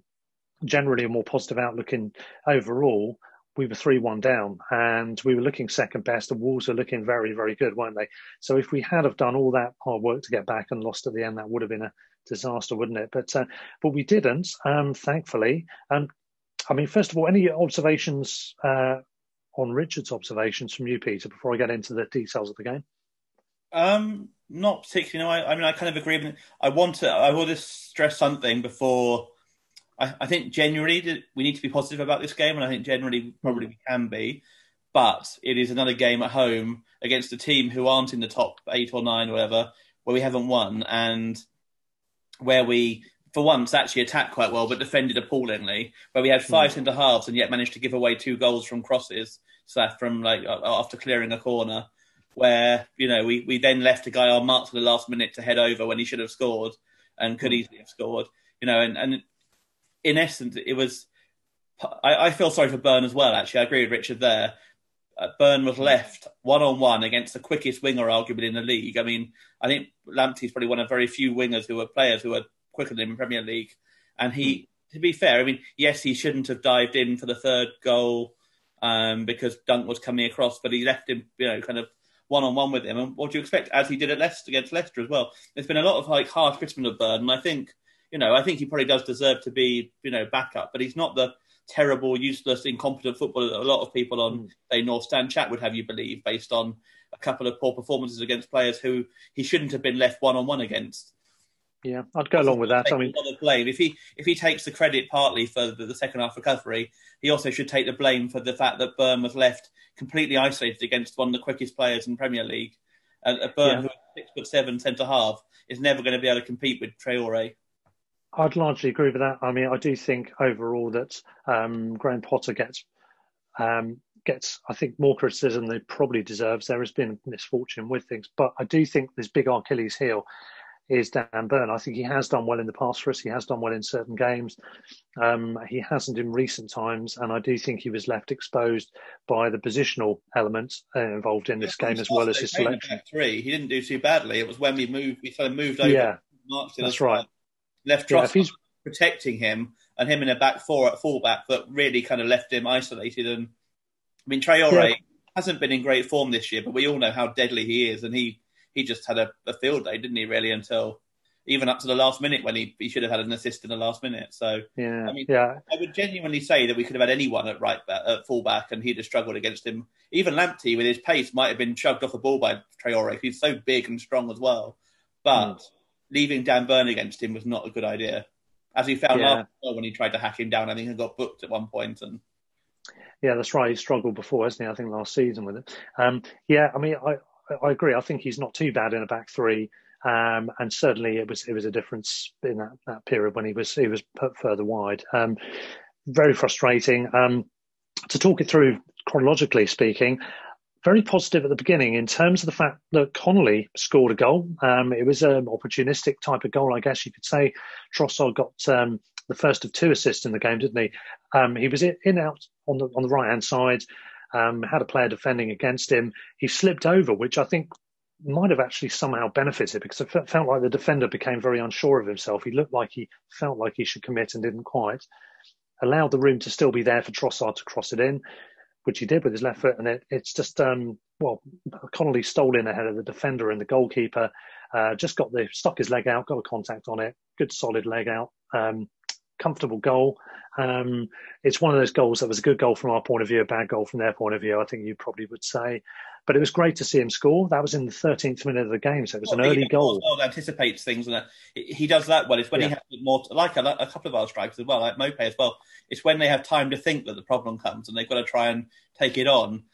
generally a more positive outlook in overall, we were 3 1 down and we were looking second best. The Wolves were looking very, very good, weren't they? So if we had have done all that hard work to get back and lost at the end, that would have been a disaster, wouldn't it? But uh, but we didn't, um, thankfully. Um, I mean, first of all, any observations uh, on Richard's observations from you, Peter, before I get into the details of the game? Um, not particularly. No, I, I mean, I kind of agree. I want to. I want to stress something before I, I think generally we need to be positive about this game, and I think generally probably we can be. But it is another game at home against a team who aren't in the top eight or nine or whatever, where we haven't won, and where we, for once, actually attacked quite well, but defended appallingly. Where we had five mm. centre halves and yet managed to give away two goals from crosses, so from like after clearing a corner. Where you know we, we then left a guy on mark to the last minute to head over when he should have scored and could hmm. easily have scored. You know, and, and in essence, it was. I, I feel sorry for Burn as well. Actually, I agree with Richard there. Uh, Burn was left one on one against the quickest winger, arguably in the league. I mean, I think Lamptey's probably one of very few wingers who are players who are quicker than him in Premier League. And he, to be fair, I mean, yes, he shouldn't have dived in for the third goal um, because Dunk was coming across, but he left him, you know, kind of one on one with him. And what do you expect, as he did at Leicester against Leicester as well? There's been a lot of like harsh criticism of Burn, and I think you know, I think he probably does deserve to be, you know, backup, but he's not the terrible, useless, incompetent footballer that a lot of people on, mm. say, North Stand chat would have you believe based on a couple of poor performances against players who he shouldn't have been left one on one against. Yeah, I'd go along with that. I mean, blame if he if he takes the credit partly for the, the, second half recovery, he also should take the blame for the fact that Burn was left completely isolated against one of the quickest players in Premier League. Uh, Burn, yeah. who six foot seven centre half is never going to be able to compete with Traore. I'd largely agree with that. I mean, I do think overall that um, Graham Potter gets um, gets, I think, more criticism than he probably deserves. There has been misfortune with things, but I do think this big Achilles heel is Dan Burn. I think he has done well in the past for us. He has done well in certain games. Um, he hasn't in recent times, and I do think he was left exposed by the positional elements uh, involved in this game as well as his selection. Three, he didn't do too badly. It was when we moved, we sort of moved over. Yeah, that's right. Left yeah, protecting him, and him in a back four at fullback that really kind of left him isolated. And I mean, Traore yeah. hasn't been in great form this year, but we all know how deadly he is, and he he just had a, a, field day, didn't he? Really, until even up to the last minute when he, he should have had an assist in the last minute. So yeah, I mean, yeah. I would genuinely say that we could have had anyone at right back, at fullback, and he'd have struggled against him. Even Lamptey, with his pace, might have been shoved off the ball by Traore. He's so big and strong as well. But mm. Leaving Dan Burn against him was not a good idea, as he found yeah. out when he tried to hack him down. I think he got booked at one point and. Yeah, that's right. He struggled before, hasn't he? I think last season with it. Um, yeah, I mean, I, I agree. I think he's not too bad in a back three. Um, and certainly it was it was a difference in that, that period when he was he was put further wide. Um, very frustrating. Um, to talk it through chronologically speaking, very positive at the beginning in terms of the fact that Connolly scored a goal. Um, it was an opportunistic type of goal, I guess you could say. Trossard got um, the first of two assists in the game, didn't he? Um, he was in, out on the on the right hand side um, had a player defending against him. He slipped over, which I think might have actually somehow benefited because it felt like the defender became very unsure of himself. He looked like he felt like he should commit and didn't quite. Allowed the room to still be there for Trossard to cross it in, which he did with his left foot. And it, it's just, um, well, Connolly stole in ahead of the defender and the goalkeeper. Uh, just got the stuck his leg out, got a contact on it, good solid leg out. Um, comfortable goal. Um, it's one of those goals that was a good goal from our point of view, a bad goal from their point of view, I think you probably would say. But it was great to see him score. That was in the 13th minute of the game, so it was well, an early goal. Well, anticipates things, and he does that well. It's when yeah. he has more, like a, a, couple of our strikers as well, like Mope as well. It's when they have time to think that the problem comes, and they've got to try and take it on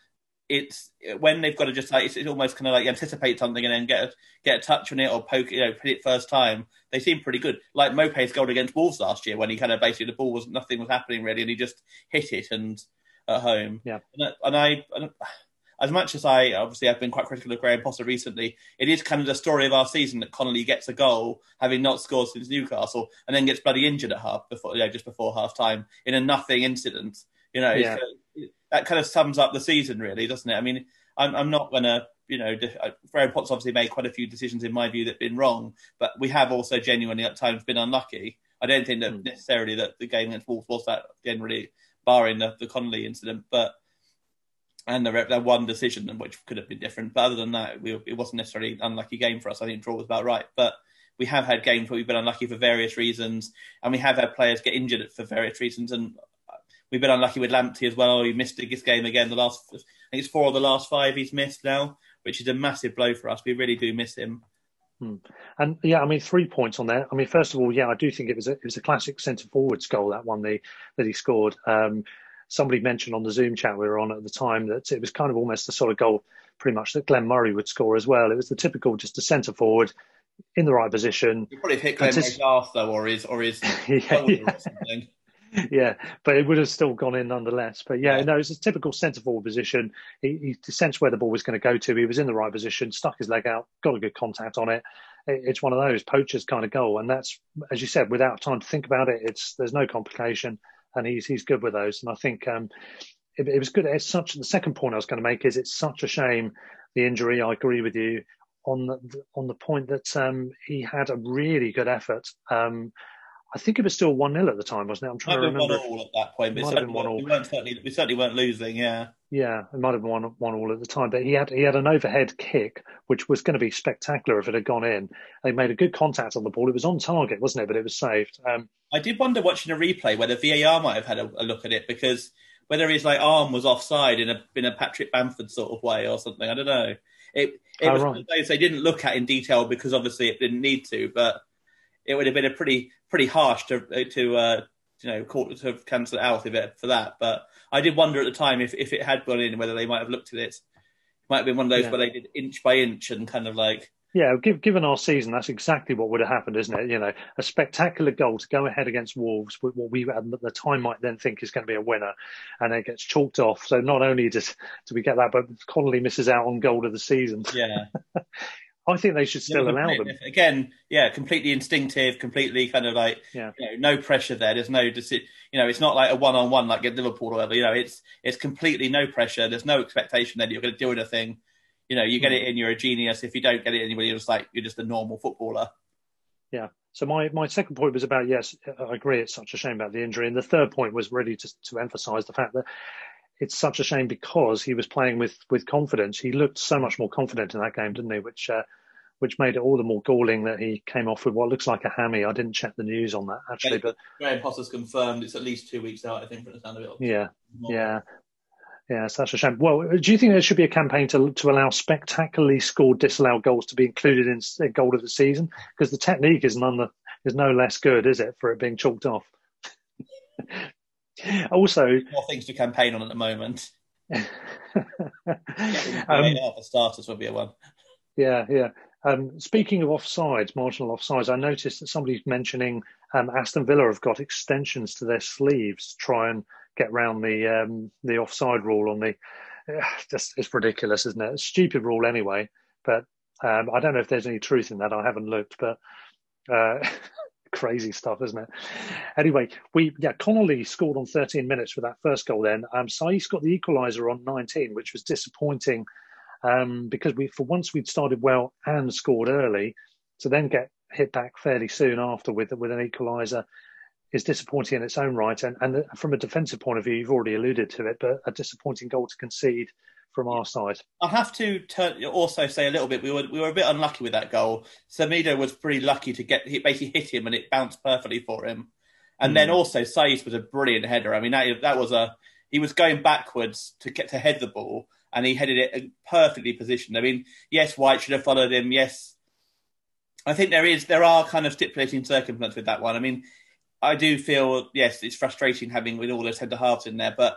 it's when they've got to just like it's, it's almost kind of like anticipate something and then get a, get a touch on it or poke you know put it first time. They seem pretty good. Like Maupay's goal against Wolves last year when he kind of basically the ball was nothing was happening really and he just hit it and at home. Yeah. And, and I, and as much as I obviously I've been quite critical of Graham Potter recently, it is kind of the story of our season that Connolly gets a goal having not scored since Newcastle and then gets bloody injured at half before you know, just before half time in a nothing incident. You know, yeah that kind of sums up the season, really, doesn't it? I mean, I'm, I'm not going to, you know, Graham Potts obviously made quite a few decisions in my view that have been wrong, but we have also genuinely at times been unlucky. I don't think that mm. necessarily that the game against Wolves was that generally, barring the, the Connolly incident, but and the, the one decision which could have been different. But other than that, we, it wasn't necessarily an unlucky game for us. I think draw was about right, but we have had games where we've been unlucky for various reasons, and we have had players get injured for various reasons. And we've been unlucky with Lamptey as well. He missed this game again. The last, I think it's four of the last five he's missed now, which is a massive blow for us. We really do miss him. Hmm. And yeah, I mean, three points on there. I mean, first of all, yeah, I do think it was a, it was a classic centre forwards goal that one the, that he scored. Um, somebody mentioned on the Zoom chat we were on at the time that it was kind of almost the sort of goal, pretty much that Glenn Murray would score as well. It was the typical just a centre forward in the right position. He probably hit Glenn Murray's arse though, or his or his yeah, yeah. Or something. Yeah, but it would have still gone in nonetheless. But yeah, no, it's a typical centre forward position. He, he sensed where the ball was going to go to. He was in the right position, stuck his leg out, got a good contact on it. It's one of those poachers kind of goal, and that's as you said, without time to think about it. It's there's no complication, and he's he's good with those. And I think um, it, it was good. It's such the second point I was going to make is it's such a shame the injury. I agree with you on the on the point that um, he had a really good effort. Um, I think it was still one 0 at the time, wasn't it? I'm trying might to remember. One all at that point, but might have been one all. We, weren't certainly, we certainly weren't losing. Yeah. Yeah, it might have been one one all at the time, but he had he had an overhead kick which was going to be spectacular if it had gone in. They made a good contact on the ball. It was on target, wasn't it? But it was saved. Um, I did wonder watching a replay whether VAR might have had a, a look at it because whether his like arm was offside in a in a Patrick Bamford sort of way or something. I don't know. It it oh, was right. they didn't look at in detail because obviously it didn't need to, but it would have been a pretty pretty harsh to to uh, you know court to cancel it out it for that. But I did wonder at the time if, if it had gone in whether they might have looked at it. It might have been one of those yeah. where they did inch by inch and kind of like Yeah, given our season, that's exactly what would have happened, isn't it? You know, a spectacular goal to go ahead against Wolves, with what we at the time might then think is going to be a winner, and it gets chalked off. So not only does do we get that, but Connolly misses out on goal of the season. Yeah. I think they should still Yeah, allow them. Again, yeah, completely instinctive, completely kind of like, Yeah. you know, no pressure there. There's no, deci- you know, it's not like a one-on-one like at Liverpool or whatever. You know, it's it's completely no pressure. There's no expectation that you're going to do anything. You know, you get Hmm. it in, you're a genius. If you don't get it in, you're just like you're just a normal footballer. Yeah. So my, my second point was about yes, I agree. It's such a shame about the injury, and the third point was really to to emphasise the fact that it's such a shame because he was playing with with confidence. He looked so much more confident in that game, didn't he? Which uh, which made it all the more galling that he came off with what looks like a hammy. I didn't check the news on that actually, but Graham Potter's confirmed it's at least two weeks out. I think from the sound of it. yeah, More. yeah. Yeah, it's such a shame. Well, do you think there should be a campaign to to allow spectacularly scored disallowed goals to be included in, in goal of the season? Because the technique is none the, is no less good, is it, for it being chalked off? also, More things to campaign on at the moment. um, for starters would be a one. yeah, yeah. Um, speaking of offsides, marginal offsides, I noticed that somebody's mentioning um, Aston Villa have got extensions to their sleeves to try and get round the um, the offside rule on the. Just it's ridiculous, isn't it? It's a stupid rule anyway. But um, I don't know if there's any truth in that. I haven't looked, but uh, crazy stuff, isn't it? Anyway, we yeah Connolly scored on 13 minutes for that first goal. Then um, Saiss got the equaliser on 19, which was disappointing um, because we for once we'd started well and scored early, to then get hit back fairly soon after with with an equaliser is disappointing in its own right. And and from a defensive point of view, you've already alluded to it, but a disappointing goal to concede from our side. I have to turn, also say a little bit. We were we were a bit unlucky with that goal. Semedo was pretty lucky to get he basically hit him and it bounced perfectly for him. And then hmm. also Saiss was a brilliant header. I mean that that was a he was going backwards to get to head the ball and he headed it perfectly positioned. I mean, yes, White should have followed him. Yes, I think there is there are kind of stipulating circumstances with that one. I mean, I do feel yes, it's frustrating having with all those centre halves in there, but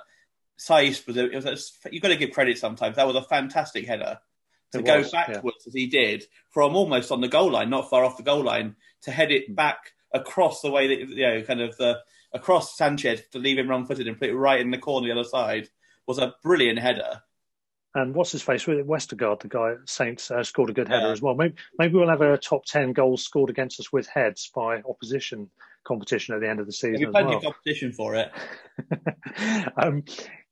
Saiss was a, it was a, you've got to give credit sometimes. That was a fantastic header to It go was, yeah. backwards as he did from almost on the goal line, not far off the goal line, to head it back across the way that you know, kind of the across Sanchez to leave him wrong-footed and put it right in the corner the other side was a brilliant header. And what's his face? Vestergaard, the guy at Saints, uh, scored a good header Yeah. as well. Maybe, maybe we'll have a top 10 goals scored against us with heads by opposition competition at the end of the season be plenty well. competition for it. um,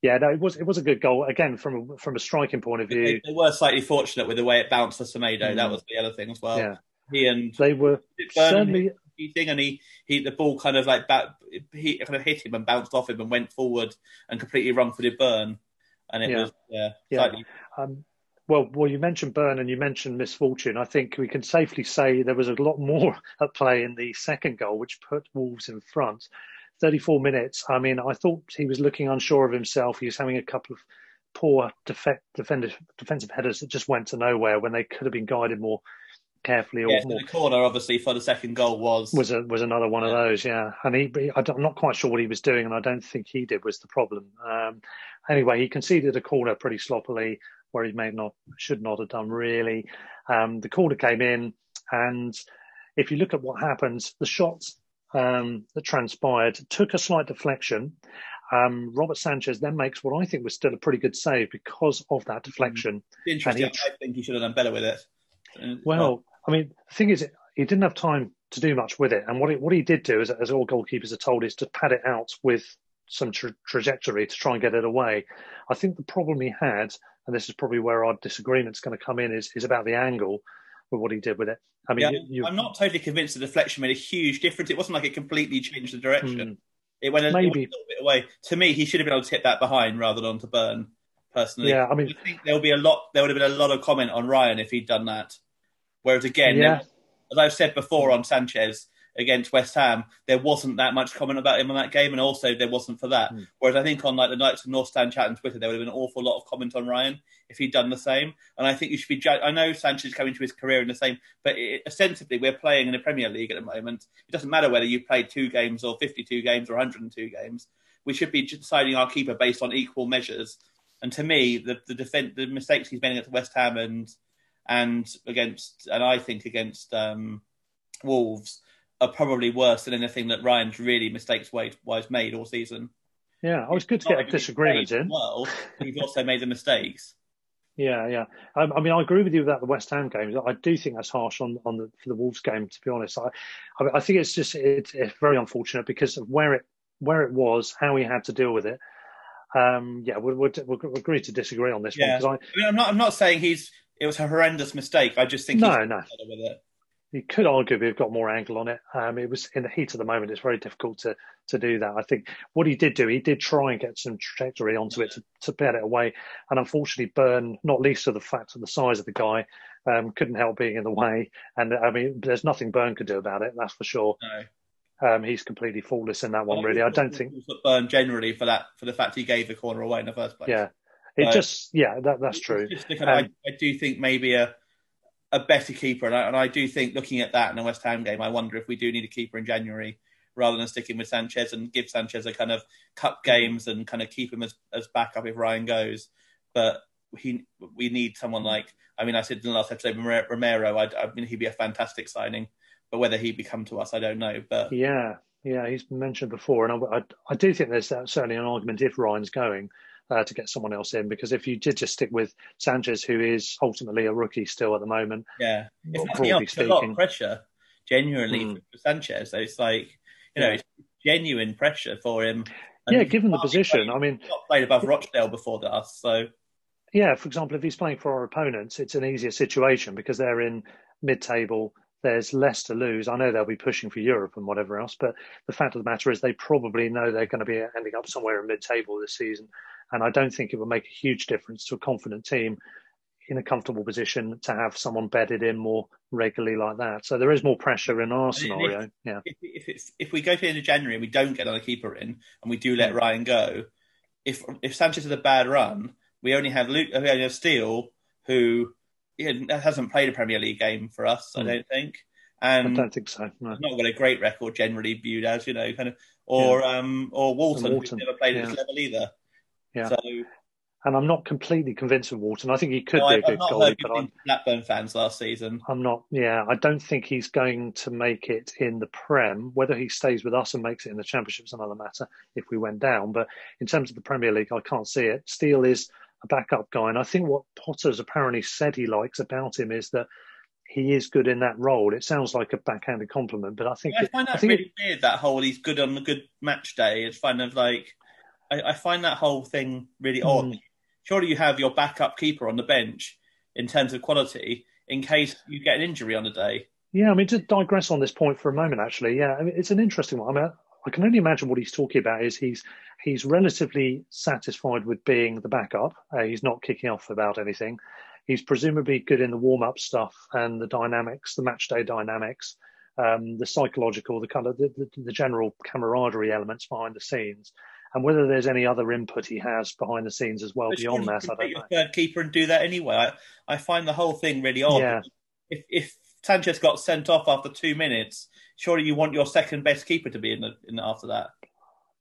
yeah, no, it was it was a good goal again from a, from a striking point of view. they were slightly fortunate with the way it bounced for Semedo. That Mm. was the other thing as well. Yeah, He and they were certainly thing, and he, he the ball kind of like back, he kind of hit him and bounced off him and went forward and completely wrong-footed Burn, and it Yeah. was yeah, Yeah. slightly Um, well, well, you mentioned Burn and you mentioned misfortune. I think we can safely say there was a lot more at play in the second goal, which put Wolves in front. 34 minutes. I mean, I thought he was looking unsure of himself. He was having a couple of poor defect, defensive, defensive headers that just went to nowhere when they could have been guided more carefully or yeah. more the corner obviously for the second goal was was a, was another one of those, yeah. And he, he- I'm not quite sure what he was doing, and I don't think he did was the problem. Um, anyway, he conceded a corner pretty sloppily, where he may not should not have done really. Um, the corner came in, and if you look at what happened, the shot um, that transpired took a slight deflection. Um, Robert Sanchez then makes what I think was still a pretty good save because of that deflection. interesting. and he- I think he should have done better with it. Well, I mean, the thing is, he didn't have time to do much with it, and what he, what he did do, is, as all goalkeepers are told, is to pad it out with some tra- trajectory to try and get it away. I think the problem he had, and this is probably where our disagreement's going to come in, is is about the angle with what he did with it. I mean, yeah, you, I'm not totally convinced the deflection made a huge difference. It wasn't like it completely changed the direction. Hmm. It went a, it went a little bit away. To me, he should have been able to hit that behind rather than to Burn. Personally, Yeah, I mean- I think there'll be a lot. There would have been a lot of comment on Ryan if he'd done that. Whereas again, Yeah. as I've said before on Sanchez against West Ham, there wasn't that much comment about him on that game, and also there wasn't for that. Hmm. Whereas I think on like the Knights of North Stand chat on Twitter, there would have been an awful lot of comment on Ryan if he'd done the same. And I think you should be. I know Sanchez is coming to his career in the same, but it, ostensibly we're playing in the Premier League at the moment. It doesn't matter whether you played two games or 52 games or 102 games. We should be deciding our keeper based on equal measures. And to me, the the, defen the mistakes he's made against West Ham and and against, and I think against um, Wolves are probably worse than anything that Ryan's really mistakes wise made all season. Yeah, it was good to get a disagreement in. Well, he's also made the mistakes. Yeah, yeah. Um, I mean, I agree with you about the West Ham games. I do think that's harsh on on the for the Wolves game. To be honest, I I, I think it's just it's, it's very unfortunate because of where it where it was, how he had to deal with it. Um, yeah, we'll, we'll, we'll, agree to disagree on this yeah. one. I, I mean, I'm not I'm not saying he's it was a horrendous mistake. I just think no, no. with it you could arguably have got more angle on it. Um, it was in the heat of the moment. It's very difficult to to do that. I think what he did do, he did try and get some trajectory onto it to, to bet it away. And unfortunately, Burn, not least of the fact of the size of the guy, um, couldn't help being in the way. And I mean, there's nothing Burn could do about it. That's for sure. No. Um, he's completely faultless in that one. Really, I don't think Burn generally for that for the fact he gave the corner away in the first place. Yeah, it just yeah, that, that's true. Kind of, um, I, I do think maybe a a better keeper. And I, and I, do think looking at that in a West Ham game, I wonder if we do need a keeper in January rather than sticking with Sanchez and give Sanchez a kind of cup games and kind of keep him as, as backup if Ryan goes. But he, we need someone like, I mean, I said in the last episode, Romero, I, I mean, he'd be a fantastic signing. But whether he'd become to us, I don't know. But yeah, yeah, he's been mentioned before, and I, I, I do think there's certainly an argument if Ryan's going uh, to get someone else in because if you did just stick with Sanchez, who is ultimately a rookie still at the moment, yeah, it's a lot of pressure genuinely mm. for Sanchez. So it's like you know, it's genuine pressure for him. And yeah, given the position, played, I mean, not played above Rochdale before us, so. Yeah, for example, if he's playing for our opponents, it's an easier situation because they're in mid-table there's less to lose. I know they'll be pushing for Europe and whatever else, but the fact of the matter is they probably know they're going to be ending up somewhere in mid-table this season, and I don't think it will make a huge difference to a confident team in a comfortable position to have someone bedded in more regularly like that. So there is more pressure in our scenario. If, yeah. If, if, if we go to the end of January and we don't get another keeper in and we do let hmm. Ryan go, if if Sanchez has a bad run, we only have Luke, we only have Steele, who yeah, hasn't played a Premier League game for us. Mm. I hmm. don't think. And I don't think so. No. Not got a great record generally viewed as you know, kind of, or yeah. um, or Walton, Walton. never played yeah. at this level either. Yeah. So, and I'm not completely convinced of Walton. I think he could no, be a good goalie, but I'm Blackburn fans last season. I'm not. Yeah, I don't think he's going to make it in the Prem. Whether he stays with us and makes it in the Championship is another matter. If we went down, but in terms of the Premier League, I can't see it. Steele is a backup guy. And I think what Potter's apparently said he likes about him is that he is good in that role. It sounds like a backhanded compliment, but I think yeah, I find that I really it, weird. That whole he's good on a good match day. It's kind of like I, I find that whole thing really odd. Mm. Surely you have your backup keeper on the bench in terms of quality in case you get an injury on the day. Yeah, I mean to digress on this point for a moment, actually, yeah, I mean, it's an interesting one. I mean, I can only imagine what he's talking about is he's he's relatively satisfied with being the backup. Uh, he's not kicking off about anything. He's presumably good in the warm up stuff and the dynamics, the match day dynamics, um, the psychological, the kind of the, the, the, general camaraderie elements behind the scenes. And whether there's any other input he has behind the scenes as well but beyond that, I don't know. Third keeper and do that anyway. I, I find the whole thing really odd. Yeah. If if Sanchez got sent off after two minutes, surely you want your second best keeper to be in, the, in after that.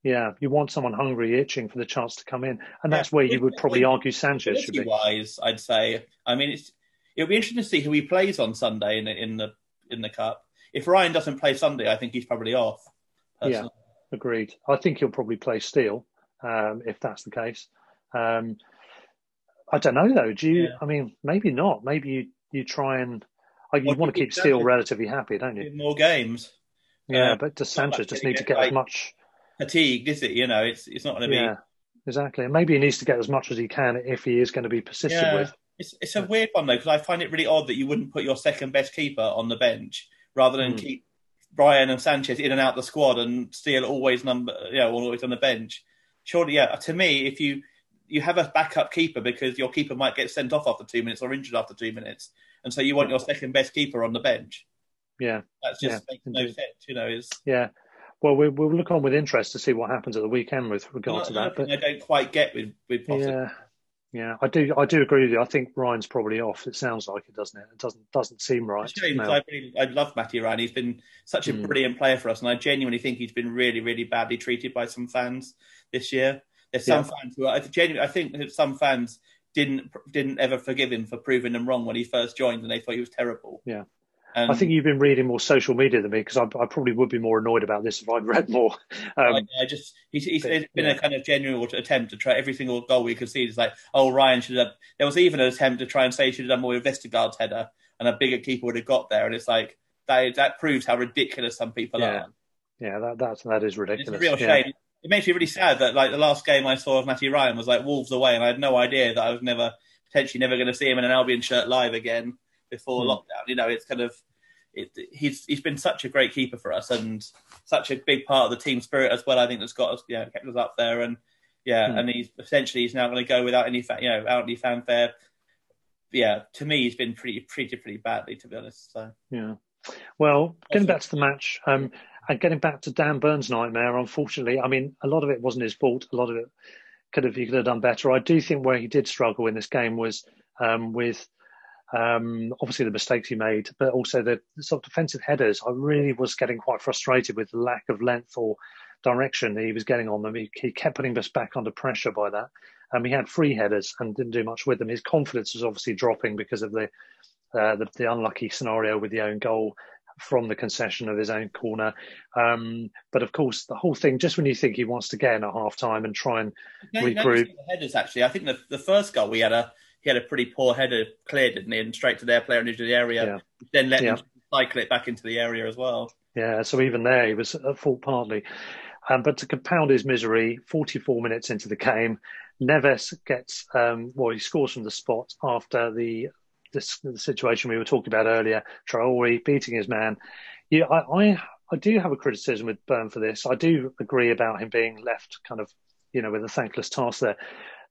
Yeah, you want someone hungry, itching for the chance to come in, and that's yeah. where you would probably argue Sanchez should be. Wise, I'd say. I mean, it's it'll be interesting to see who he plays on Sunday in the in the in the cup. If Ryan doesn't play Sunday, I think he's probably off. Personally. Yeah, agreed. I think he'll probably play Steele um, if that's the case. Um, I don't know though. Do you? Yeah. I mean, maybe not. Maybe you you try and Oh, you want to keep Steele relatively happy, don't you? More games. Yeah, uh, but does Sanchez just need to get like, as much fatigued, is it? You know, it's it's not going to be. Yeah, exactly. And maybe he needs to get as much as he can if he is going to be persistent yeah. with. It's it's a weird one though because I find it really odd that you wouldn't put your second best keeper on the bench rather than mm. keep Ryan and Sanchez in and out the squad and Steele always number you know always on the bench. Surely, yeah. To me, if you you have a backup keeper because your keeper might get sent off after two minutes or injured after two minutes, and so you want your second best keeper on the bench. Yeah, that just yeah, makes no sense. You know, is yeah. Well, we, will look on with interest to see what happens at the weekend with regard to that. But I don't quite get with with Potter. Yeah, yeah, I do. I do agree with you. I think Ryan's probably off. It sounds like it, doesn't it? It doesn't doesn't seem right. Shame, I, really, I love Matty Ryan. He's been such a mm. brilliant player for us, and I genuinely think he's been really, really badly treated by some fans this year. There's some yeah. fans who I genuinely, I think some fans didn't didn't ever forgive him for proving them wrong when he first joined, and they thought he was terrible. Yeah. And I think you've been reading more social media than me because I, I, probably would be more annoyed about this if I'd read more. Um, I, I, just he's, he's but, it's been yeah. a kind of genuine attempt to try every single goal we could see. It's like, oh, Ryan should have. There was even an attempt to try and say he should have done more with Vestergaard's header, and a bigger keeper would have got there. And it's like that. That proves how ridiculous some people Yeah. are. yeah, that that's, that is It's ridiculous. a real Yeah. It makes me really sad that like the last game I saw of Matty Ryan was like Wolves away, and I had no idea that I was never potentially never going to see him in an Albion shirt live again before Hmm. lockdown. You know, it's kind of it, he's he's been such a great keeper for us and such a big part of the team spirit as well. I think that's got us, yeah, kept us up there, and yeah, Hmm. and he's essentially he's now going to go without any fa- you know any fanfare. Yeah, to me, he's been pretty treated pretty badly, to be honest. So Yeah. Well, getting back to the match, um, and getting back to Dan Burns' nightmare, unfortunately, I mean, a lot of it wasn't his fault. A lot of it could have he could have done better. I do think where he did struggle in this game was um, with um, obviously the mistakes he made, but also the, sort of defensive headers. I really was getting quite frustrated with the lack of length or direction that he was getting on them. He, he kept putting us back under pressure by that. Um, he had free headers and didn't do much with them. His confidence was obviously dropping because of the uh, the, the unlucky scenario with the own goal from the concession of his own corner. Um, but of course, the whole thing, just when you think he wants to get in at half time and try and no, regroup. the headers actually. I think the the first goal we had a he had a pretty poor header cleared, didn't he? And straight to their player into the area. Yeah. Then let Yeah. him cycle it back into the area as well. Yeah, so even there, he was at fault partly. Um, but to compound his misery, 44 minutes into the game, Neves gets, um, well, he scores from the spot after the, the situation we were talking about earlier, Traore beating his man. Yeah, I, I, I do have a criticism with Burn for this. I do agree about him being left kind of, you know, with a thankless task there.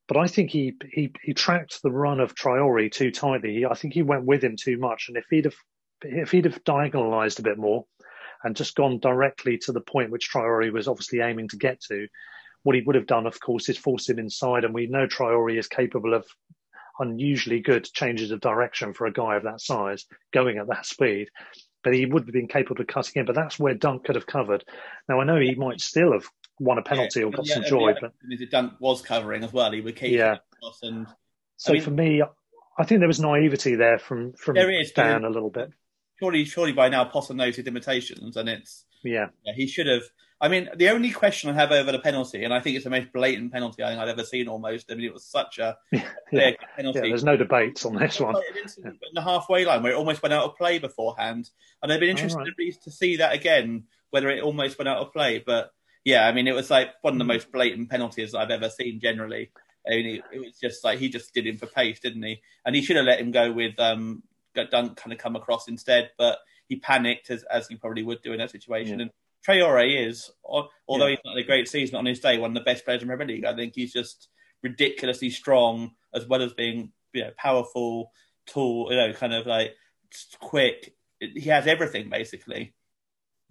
But I think he, he, he tracked the run of Traore too tightly. I think he went with him too much. And if he'd have, if he'd have diagonalized a bit more, and just gone directly to the point which Traore was obviously aiming to get to. What he would have done, of course, is force him inside, and we know Traore is capable of unusually good changes of direction for a guy of that size, going at that speed. But he would have been capable of cutting in. But that's where Dunk could have covered. Now I know he might still have won a penalty or got Yeah, some joy, the but other thing is that Dunk was covering as well. He would keep Yeah. and so mean- for me, I think there was naivety there from from There is, Dan a little bit. surely, surely by now Potter knows his limitations, and it's Yeah, yeah, he should have. I mean, the only question I have over the penalty, and I think it's the most blatant penalty I think I've ever seen. Almost, I mean, it was such a yeah, clear yeah. penalty. There's no debates on this one. In the halfway line where it almost went out of play beforehand, and I've been interested right. to see that again, whether it almost went out of play. But yeah, I mean, it was like one Hmm. of the most blatant penalties I've ever seen. Generally, I mean, it, it was just like he just did him for pace, didn't he? And he should have let him go with um, Dunk kind of come across instead, but he panicked as as he probably would do in that situation. Yeah. And Traore is, although Yeah. he's not had a great season on his day, one of the best players in the Premier League. I think he's just ridiculously strong as well as being you know powerful, tall, you know, kind of like quick. He has everything basically,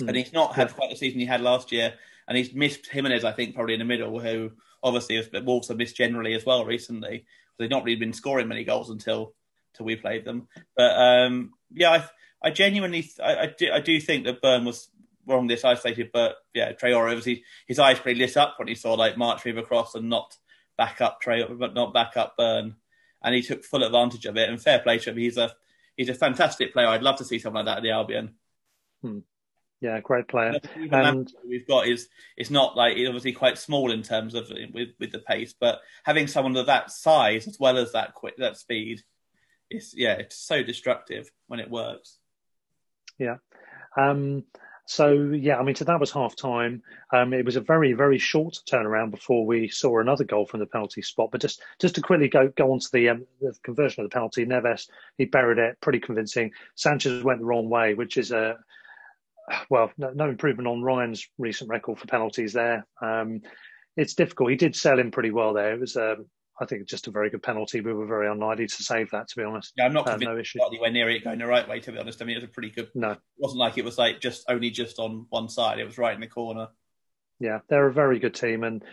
Hmm. and he's not had Yeah. quite the season he had last year. And he's missed Jimenez, I think, probably in the middle, who obviously has, but Wolves have missed generally as well recently. They've not really been scoring many goals until until we played them. But um, yeah, I, I genuinely, I, I, do, I do think that Burn was wrong this isolated, but yeah, Traore obviously his eyes pretty lit up when he saw like March move across and not back up Traore, but not back up Burn, and he took full advantage of it. And fair play to him, he's a he's a fantastic player. I'd love to see someone like that at the Albion. Yeah, great player. And- we've got is it's not like he's obviously quite small in terms of with with the pace, but having someone of that size as well as that quick that speed, it's yeah, it's so destructive when it works. Yeah. Um, so yeah, I mean, so that was half time. Um, it was a very, very short turnaround before we saw another goal from the penalty spot. But just, just to quickly go go on to the, um, the conversion of the penalty, Neves he buried it, pretty convincing. Sanchez went the wrong way, which is a well, no, no improvement on Ryan's recent record for penalties there. Um, it's difficult. He did sell him pretty well there. It was, um, I think, it's just a very good penalty. We were very unlikely to save that, to be honest. Yeah, I'm not Uh, convinced no no issue. anywhere near it going the right way. To be honest, I mean it was a pretty good. No. It wasn't like it was like just only just on one side. It was right in the corner. Yeah, they're a very good team, and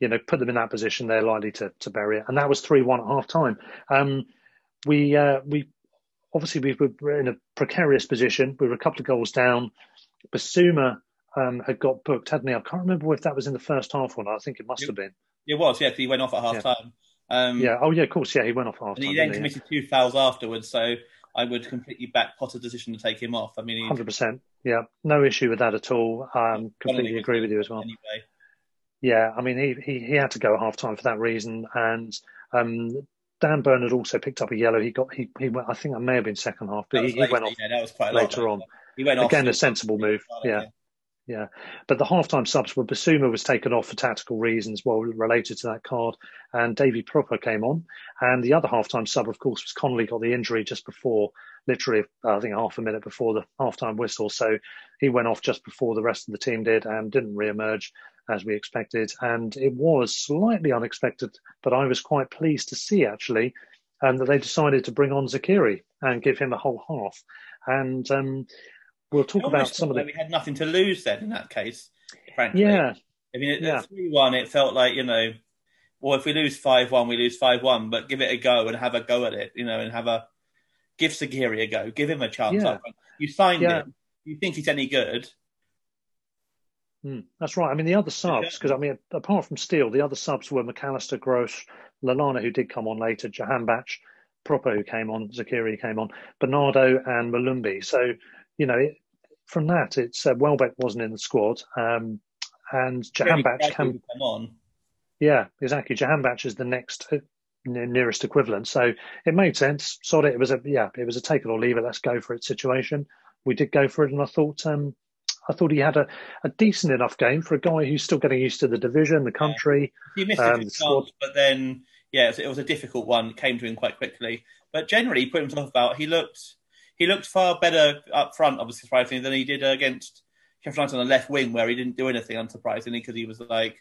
you know, put them in that position, they're likely to to bury it. And that was three one at half time. Um, we uh, we obviously we were in a precarious position. We were a couple of goals down. Bissouma um, had got booked, hadn't he? I can't remember if that was in the first half or not. I think it must have been. It was, yeah, 'cause he went off at half Yeah. time. Um, yeah. Oh yeah, of course. Yeah, he went off half and he then committed two fouls afterwards. So I would completely back Potter's decision to take him off. I mean, Hundred percent. Yeah, no issue with that at all. Um, completely agree with you as well. Anyway, Yeah, I mean, he, he, he had to go half time for that reason. And um, Dan Bernard also picked up a yellow. He got he he went. I think I may have been second half, but he, he went off yeah, that was quite later on. He went off Again, a sensible move. Yeah. Yeah, but the half-time subs were Bissouma was taken off for tactical reasons, well related to that card, and Davy Pröpper came on, and the other half-time sub, of course, was Connolly got the injury just before, literally, I think half a minute before the half-time whistle, so he went off just before the rest of the team did and didn't re-emerge as we expected, and it was slightly unexpected, but I was quite pleased to see actually, um, that they decided to bring on Zeqiri and give him a whole half, and um, we'll talk about some of the like we had nothing to lose then in that case. Frankly, yeah. I mean, at Yeah. three one, it felt like you know, well, if we lose five one, we lose five one, but give it a go and have a go at it, you know, and have a give Zeqiri a go, give him a chance. Yeah. You signed Yeah. him. You think he's any good? Mm, that's right. I mean, the other subs, because I mean, apart from Steele, the other subs were McAllister, Gross, Lallana, who did come on later, Jahanbakhsh, Pröpper, who came on, Zeqiri, came on, Bernardo, and Molumby. So, you know, it, from that, it's uh, Welbeck wasn't in the squad, um, and Jahanbakhsh can, come on. yeah, exactly. Jahanbakhsh is the next uh, nearest equivalent, so it made sense. Sod it. It was a yeah, it was a take it or leave it. Let's go for it situation. We did go for it, and I thought um, I thought he had a, a decent enough game for a guy who's still getting used to the division, the country. He missed Um, the chance, but then yeah, it was, it was a difficult one. It Came to him quite quickly, but generally he put himself about. He looked he looked far better up front, obviously surprisingly, than he did against Sheffield United on the left wing, where he didn't do anything, unsurprisingly, because he was like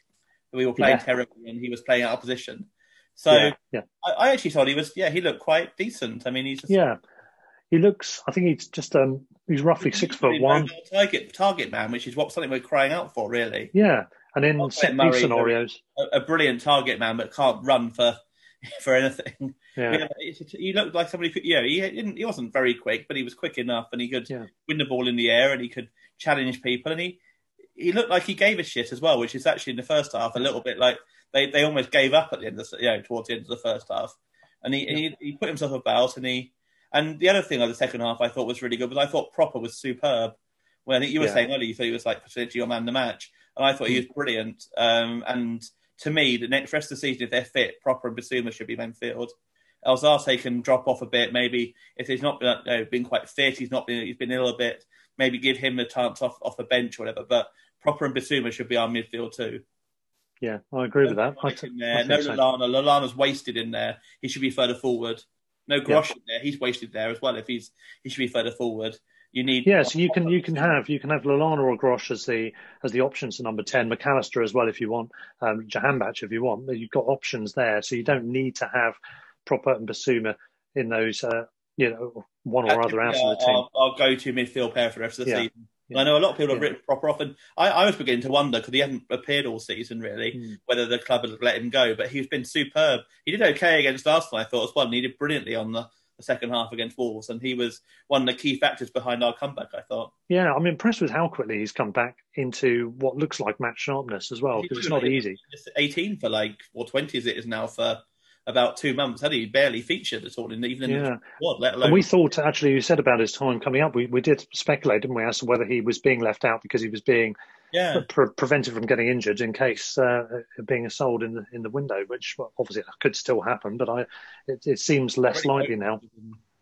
we were playing Yeah. terribly and he was playing out of position. So yeah, yeah, I, I actually thought he was yeah he looked quite decent. I mean he's just yeah. He looks. I think he's just um, he's roughly six foot one. target target man, which is what something we're crying out for really. Yeah, and in set piece scenarios. A, a brilliant target man, but can't run for for anything. Yeah, Yeah, he looked like somebody. Could, yeah, he didn't. He wasn't very quick, but he was quick enough, and he could Yeah. win the ball in the air, and he could challenge people, and he he looked like he gave a shit as well, which is actually in the first half a little bit like they, they almost gave up at the end of the, you know towards the end of the first half, and he, he he put himself about, and he and the other thing of the second half I thought was really good was I thought Pröpper was superb. Well, I think you were Yeah. saying earlier you thought he was like potentially your man the match, and I thought he was brilliant. Um, and to me, the next rest of the season, if they're fit, Pröpper and Bissouma should be midfield. Alzate can drop off a bit. Maybe if he's not been, you know, been quite fit, he's not been he's been ill a bit. Maybe give him a chance off off the bench or whatever. But Pröpper and Bissouma should be our midfield too. yeah, I agree with that. I, in there. I No Lallana. so. Lallana. Wasted in there. He should be further forward. No Grosh in there. He's wasted there as well. If he's he should be further forward. You need Yeah, so you can you can have you can have Lallana or Grosh as the as the options to number ten, McAllister as well if you want, um, Jahanbakhsh if you want. But you've got options there, so you don't need to have Pröpper and Bissouma in those, uh, you know, one or other out of the team. Our, our go-to midfield pair for the rest of the Yeah. season. Yeah. I know a lot of people have Yeah. written Pröpper off, and I, I was beginning to wonder because he hadn't appeared all season really Hmm. whether the club had let him go. But he's been superb. He did okay against Arsenal, I thought as well, and he did brilliantly on the, the second half against Wolves, and he was one of the key factors behind our comeback. I thought. Yeah, I'm impressed with how quickly he's come back into what looks like match sharpness as well, because it's not easy. Just 18 for like, or 20 as it is now for about two months. Had he barely featured at all in even in Yeah. the squad, let alone And we thought, actually, you said about his time coming up, we, we did speculate, didn't we, as to whether he was being left out because he was being yeah. pre- prevented from getting injured in case uh, of being sold in the in the window, which well, obviously could still happen, but I it, it seems less likely now.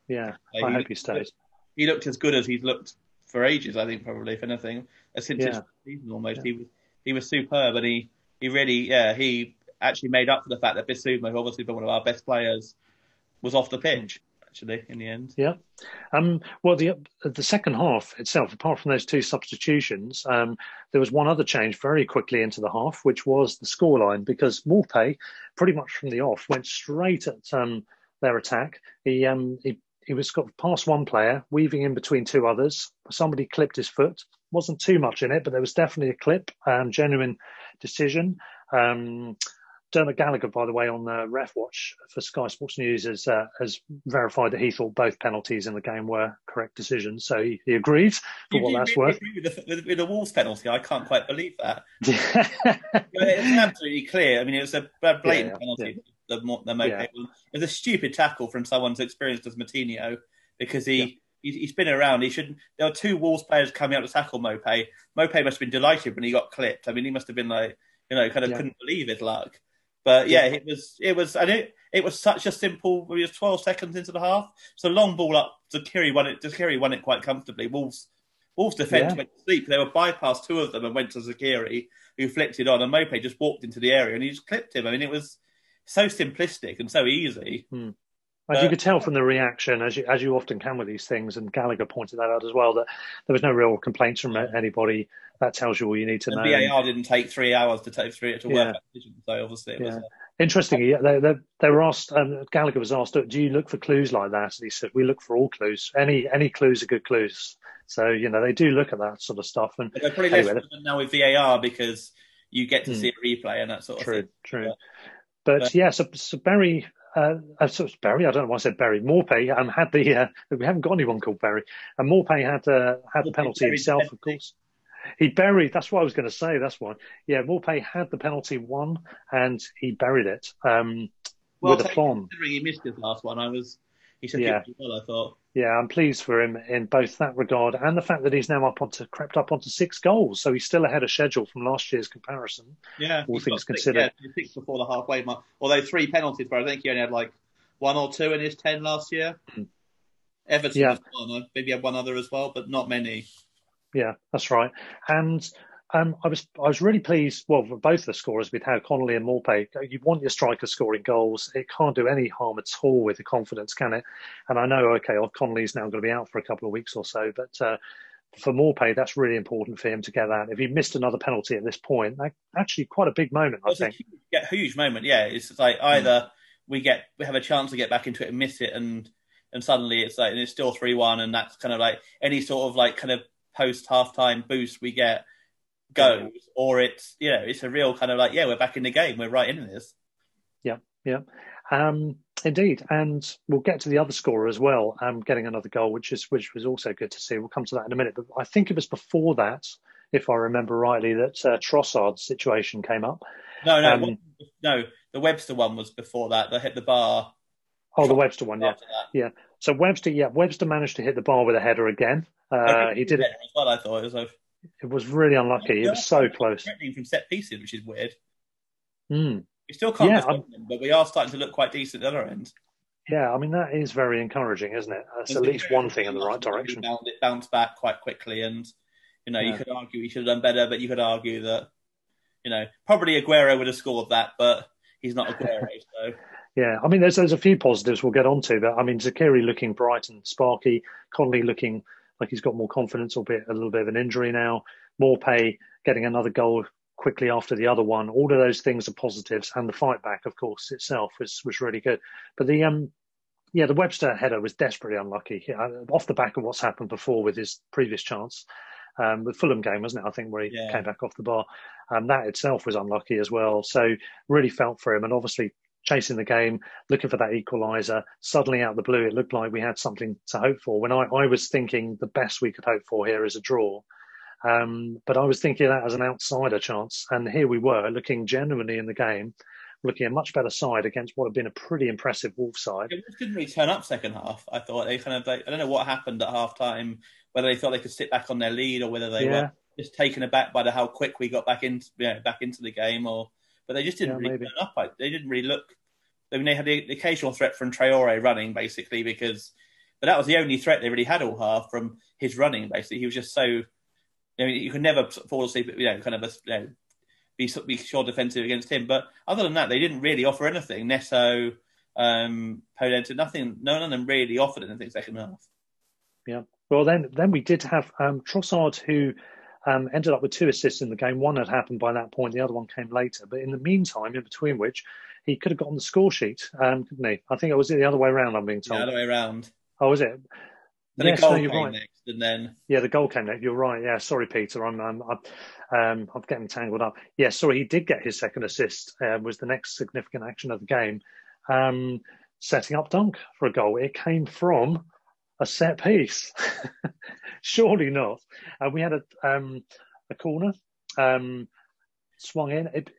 Yeah, Yeah, I he hope he stays. he looked as good as he's looked for ages. I think probably if anything, uh, since his season almost. Yeah. He was he was superb, and he he really yeah he actually made up for the fact that Bissouma, who obviously been one of our best players, was off the pitch actually in the end. Yeah. Um, well, the the second half itself, apart from those two substitutions, um, there was one other change very quickly into the half, which was the scoreline, because Maupay, pretty much from the off, went straight at um, their attack. He um, he he was got past one player, weaving in between two others. Somebody clipped his foot. wasn't too much in it, but there was definitely a clip. Um, genuine decision. Dermot Gallagher, by the way, on uh, Ref Watch for Sky Sports News, has, uh, has verified that he thought both penalties in the game were correct decisions. So he, he agreed for You- what you that's really worth. With the, with, with the Wolves penalty, I can't quite believe that. it's absolutely clear. I mean, it was a blatant Yeah, penalty. the the Maupay Yeah. one. It was a stupid tackle from someone as experienced as Moutinho because he. He, he's been around. He should. There were two Wolves players coming out to tackle Maupay. Maupay must have been delighted when he got clipped. I mean, he must have been like, you know, kind of Yeah. couldn't believe his luck. But yeah, Yeah. it was. It was. And it. It was such a simple. It was twelve seconds into the half. So long ball up. to Zeqiri won it. Zeqiri won it quite comfortably. Wolves. Wolves defence Yeah. went to sleep. They were bypassed two of them and went to Zeqiri, who flicked it on, and Maupay just walked into the area and he just clipped him. I mean, it was so simplistic and so easy. Hmm. As Uh, you could tell from the reaction, as you as you often can with these things, and Gallagher pointed that out as well, that there was no real complaints from anybody. That tells you all you need to And know. VAR didn't take three hours to take three to work Yeah. decision. So obviously it was. Yeah. uh, Interestingly, yeah, they, they, they were asked. Um, Gallagher was asked, "Do you look for clues like that?" And he said, "We look for all clues. Any any clues are good clues." So you know they do look at that sort of stuff. And But they're probably anyway, less now with VAR because you get to Hmm. see a replay and that sort of True, thing. true. Yeah. But But- yeah, so, so Barry, uh, uh, so Barry, I don't know why I said Barry. Maupay um, had the, uh, we haven't got anyone called Barry, and Maupay had uh, had the penalty himself, of course. He buried. That's what I was going to say. That's why. Yeah, Maupay had the penalty won, and he buried it um, Well, with taken aplomb. considering he missed his last one, I was. He said Yeah. well. I thought. Yeah, I'm pleased for him in both that regard and the fact that he's now up onto crept up onto six goals, so he's still ahead of schedule from last year's comparison. Yeah, All things six, considered. yeah, six before the halfway mark. Although three penalties, but I think he only had like one or two in his ten last year. Mm-hmm. Everton, Yeah. maybe had one other as well, but not many. Yeah, that's right. And um, I was I was really pleased. Well, for both the scorers with how Connolly and Maupay. You want your striker scoring goals. It can't do any harm at all with the confidence, can it? And I know, okay, well, Connolly's now going to be out for a couple of weeks or so, but uh, for Maupay, that's really important for him to get that. If he missed another penalty at this point, that, actually quite a big moment, I think. huge, yeah, huge moment. Yeah, it's like either we get we have a chance to get back into it and miss it, and and suddenly it's like and it's still three one, and that's kind of like any sort of like kind of post halftime boost we get goes, or it's you know it's a real kind of like yeah we're back in the game, we're right in this. Yeah, yeah. Um, indeed, and we'll get to the other scorer as well, um, getting another goal, which is which was also good to see. We'll come to that in a minute, but I think it was before that, if I remember rightly, that uh, Trossard's situation came up. No, no, Um, no. The Webster one was before that. They hit the bar Oh, the Webster one, yeah, yeah. So Webster, yeah, Webster managed to hit the bar with a header again. Uh, he did it. as well. I thought it was It was really unlucky. It was so close. threatening from set pieces, which is weird. Mm. We still can't Yeah, them, but we are starting to look quite decent at the other end. Yeah, I mean that is very encouraging, isn't it? That's at least one thing in the right direction. It bounced, back quite quickly, and you know you could argue he should have done better, but you could argue that you know probably Aguero would have scored that, but he's not Aguero, so Yeah, I mean, there's there's a few positives we'll get onto, but I mean, Zeqiri looking bright and sparky, Connolly looking like he's got more confidence, albeit a little bit of an injury now. Maupay, getting another goal quickly after the other one. All of those things are positives, and the fight back, of course, itself was was really good. But the um, yeah, the Webster header was desperately unlucky off the back of what's happened before with his previous chance. Um, the Fulham game, wasn't it? I think where he Yeah. came back off the bar. Um, that itself was unlucky as well. So really felt for him, and obviously chasing the game, looking for that equaliser. Suddenly, out of the blue, it looked like we had something to hope for. When I, I was thinking the best we could hope for here is a draw. Um, but I was thinking that as an outsider chance. And here we were, looking genuinely in the game, looking a much better side against what had been a pretty impressive Wolves side. it didn't really turn up second half. I thought they kind of like, I don't know what happened at half time, whether they thought they could sit back on their lead or whether they Yeah. were just taken aback by the how quick we got back into you know, back into the game, or but they just didn't Yeah, really maybe. turn up. They didn't really look. I mean, they had the, occasional threat from Traore running basically because, but that was the only threat they really had all half from his running. Basically, he was just so. You know, you could never fall asleep. You know, kind of a, you know, be be sure defensive against him. But other than that, they didn't really offer anything. Neto, um, Podence, nothing. None of them really offered anything second half. Yeah. Well, then then we did have um, Trossard, who um, ended up with two assists in the game. One had happened by that point. The other one came later. But in the meantime, in between which, he could have got on the score sheet, um, couldn't he? I think it was the other way around. I'm being Yeah, the other way around. Oh, was it? Then yes, no, you're came right. next, and then Yeah, the goal came next. You're right. Yeah, sorry, Peter. I'm I'm I'm, um, I'm getting tangled up. Yeah, sorry. He did get his second assist. Uh, was the next significant action of the game, um, setting up Dunk for a goal. It came from a set piece. Surely not. And we had a um, a corner. Um, swung in. It,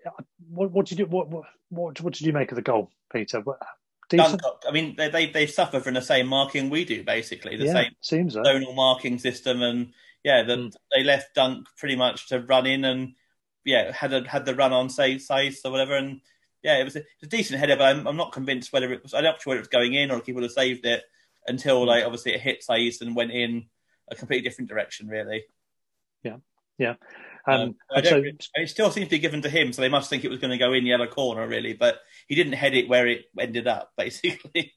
what, what did you what, what what what did you make of the goal, Peter? What. Dunkirk, I mean, they, they they suffer from the same marking we do, basically the yeah, same seems zonal marking system, and yeah, the, Mm. they left Dunk pretty much to run in and yeah had a, had the run on say size or whatever, and yeah, it was a, it was a decent header, but I'm, I'm not convinced whether it was. I'm not sure whether it was going in or if he would have saved it until Mm. like obviously it hit Saiss and went in a completely different direction, really. Yeah, yeah. Um, Um, I so it still seems to be given to him, so they must think it was going to go in the other corner, really. But he didn't head it where it ended up, basically.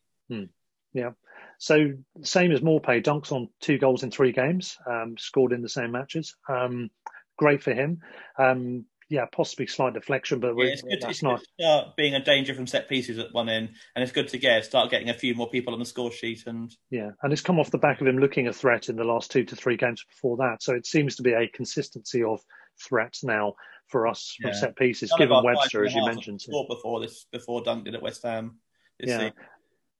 Yeah. So same as Maupay, dunks on two goals in three games, um, scored in the same matches. Um, great for him. Um, yeah, possibly slight deflection, but Yeah, it's good, that's it's to start being a danger from set pieces at one end, and it's good to get start getting a few more people on the score sheet. And Yeah, and it's come off the back of him looking a threat in the last two to three games before that. So it seems to be a consistency of threats now for us from Yeah. set pieces, none given Webster, as you and a half mentioned. before this, before Dunk did at West Ham. Yeah. season.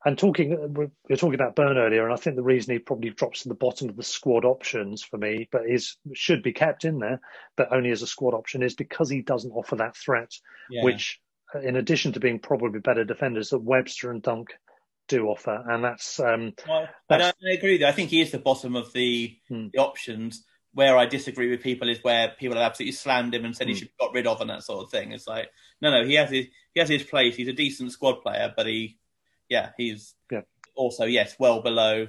And talking, we were talking about Burn earlier, and I think the reason he probably drops to the bottom of the squad options for me, but is should be kept in there, but only as a squad option, is because he doesn't offer that threat, Yeah. which, in addition to being probably better defenders, that Webster and Dunk do offer, and that's um, Well, I, That's- don't, I agree with you. I think he is the bottom of the, Hmm. the options. Where I disagree with people is where people have absolutely slammed him and said he Hmm. should be got rid of and that sort of thing. It's like, no, no, he has his he has his place. He's a decent squad player, but he, yeah, he's Yeah. also yes, well below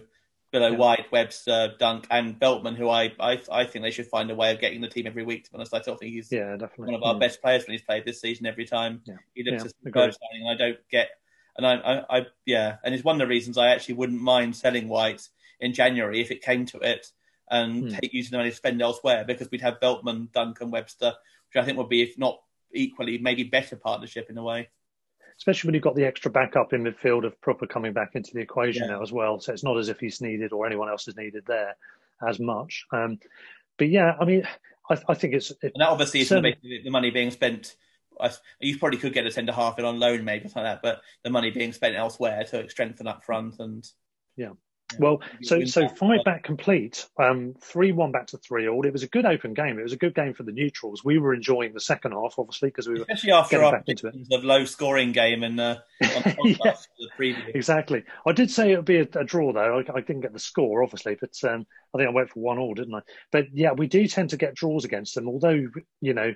below Yeah. White, Webster, Dunk, and Veltman, who I, I I think they should find a way of getting the team every week. To be honest, I still think he's yeah, definitely one of our Mm. best players when he's played this season every time. Yeah. He looks Yeah, as agreed. signing, and I don't get. And I, I, I, yeah, and it's one of the reasons I actually wouldn't mind selling White in January if it came to it, and Hmm. take using the money to spend elsewhere because we'd have Veltman, Duncan, Webster, which I think would be, if not equally, maybe better partnership in a way. especially when you've got the extra backup in midfield of Pröpper coming back into the equation Yeah. now as well. So it's not as if he's needed or anyone else is needed there as much. Um, but yeah, I mean, I, I think it's it, And that obviously is the, the money being spent. I, you probably could get a centre half in on loan, maybe something like that, but the money being spent elsewhere to strengthen up front and Yeah. Well, so so five back complete, um, three one back to three all. It was a good open game. It was a good game for the neutrals. We were enjoying the second half, obviously, because we were especially after getting our back into it. of low scoring game and uh, on the podcast Yeah. Exactly. I did say it would be a, a draw, though. I, I didn't get the score, obviously, but um, I think I went for one all, didn't I? But yeah, we do tend to get draws against them, although you know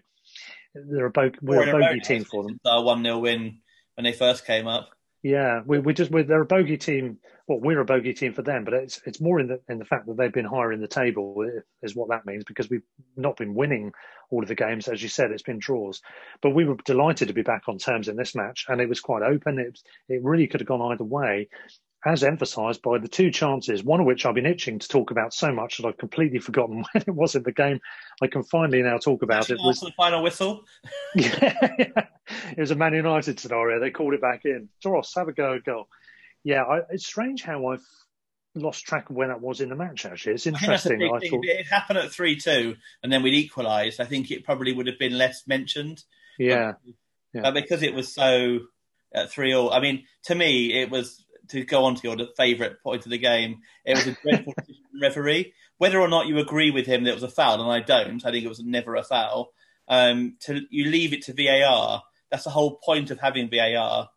they're a bo- we're a bogey team for them. Our one 0 win when they first came up. Yeah, we we just we're, they're a bogey team. Well, we're a bogey team for them, but it's it's more in the in the fact that they've been higher in the table is what that means because we've not been winning all of the games. As you said, it's been draws, but we were delighted to be back on terms in this match, and it was quite open. It it really could have gone either way, as emphasised by the two chances, one of which I've been itching to talk about so much that I've completely forgotten when it was in the game. I can finally now talk about it. Was the final whistle. yeah, it was a Man United scenario. They called it back in. Dross, have a go, goal. Yeah, I, it's strange how I've lost track of when that was in the match. Actually, it's I think that's the interesting. I thought, it happened at three two, and then we'd equalised. I think it probably would have been less mentioned. yeah, Yeah. But because it was so at three all, I mean, to me, it was to go on to your favourite point of the game. It was a dreadful decision from the referee. Whether or not you agree with him that it was a foul, and I don't, I think it was never a foul. Um, to you leave it to VAR. That's the whole point of having VAR.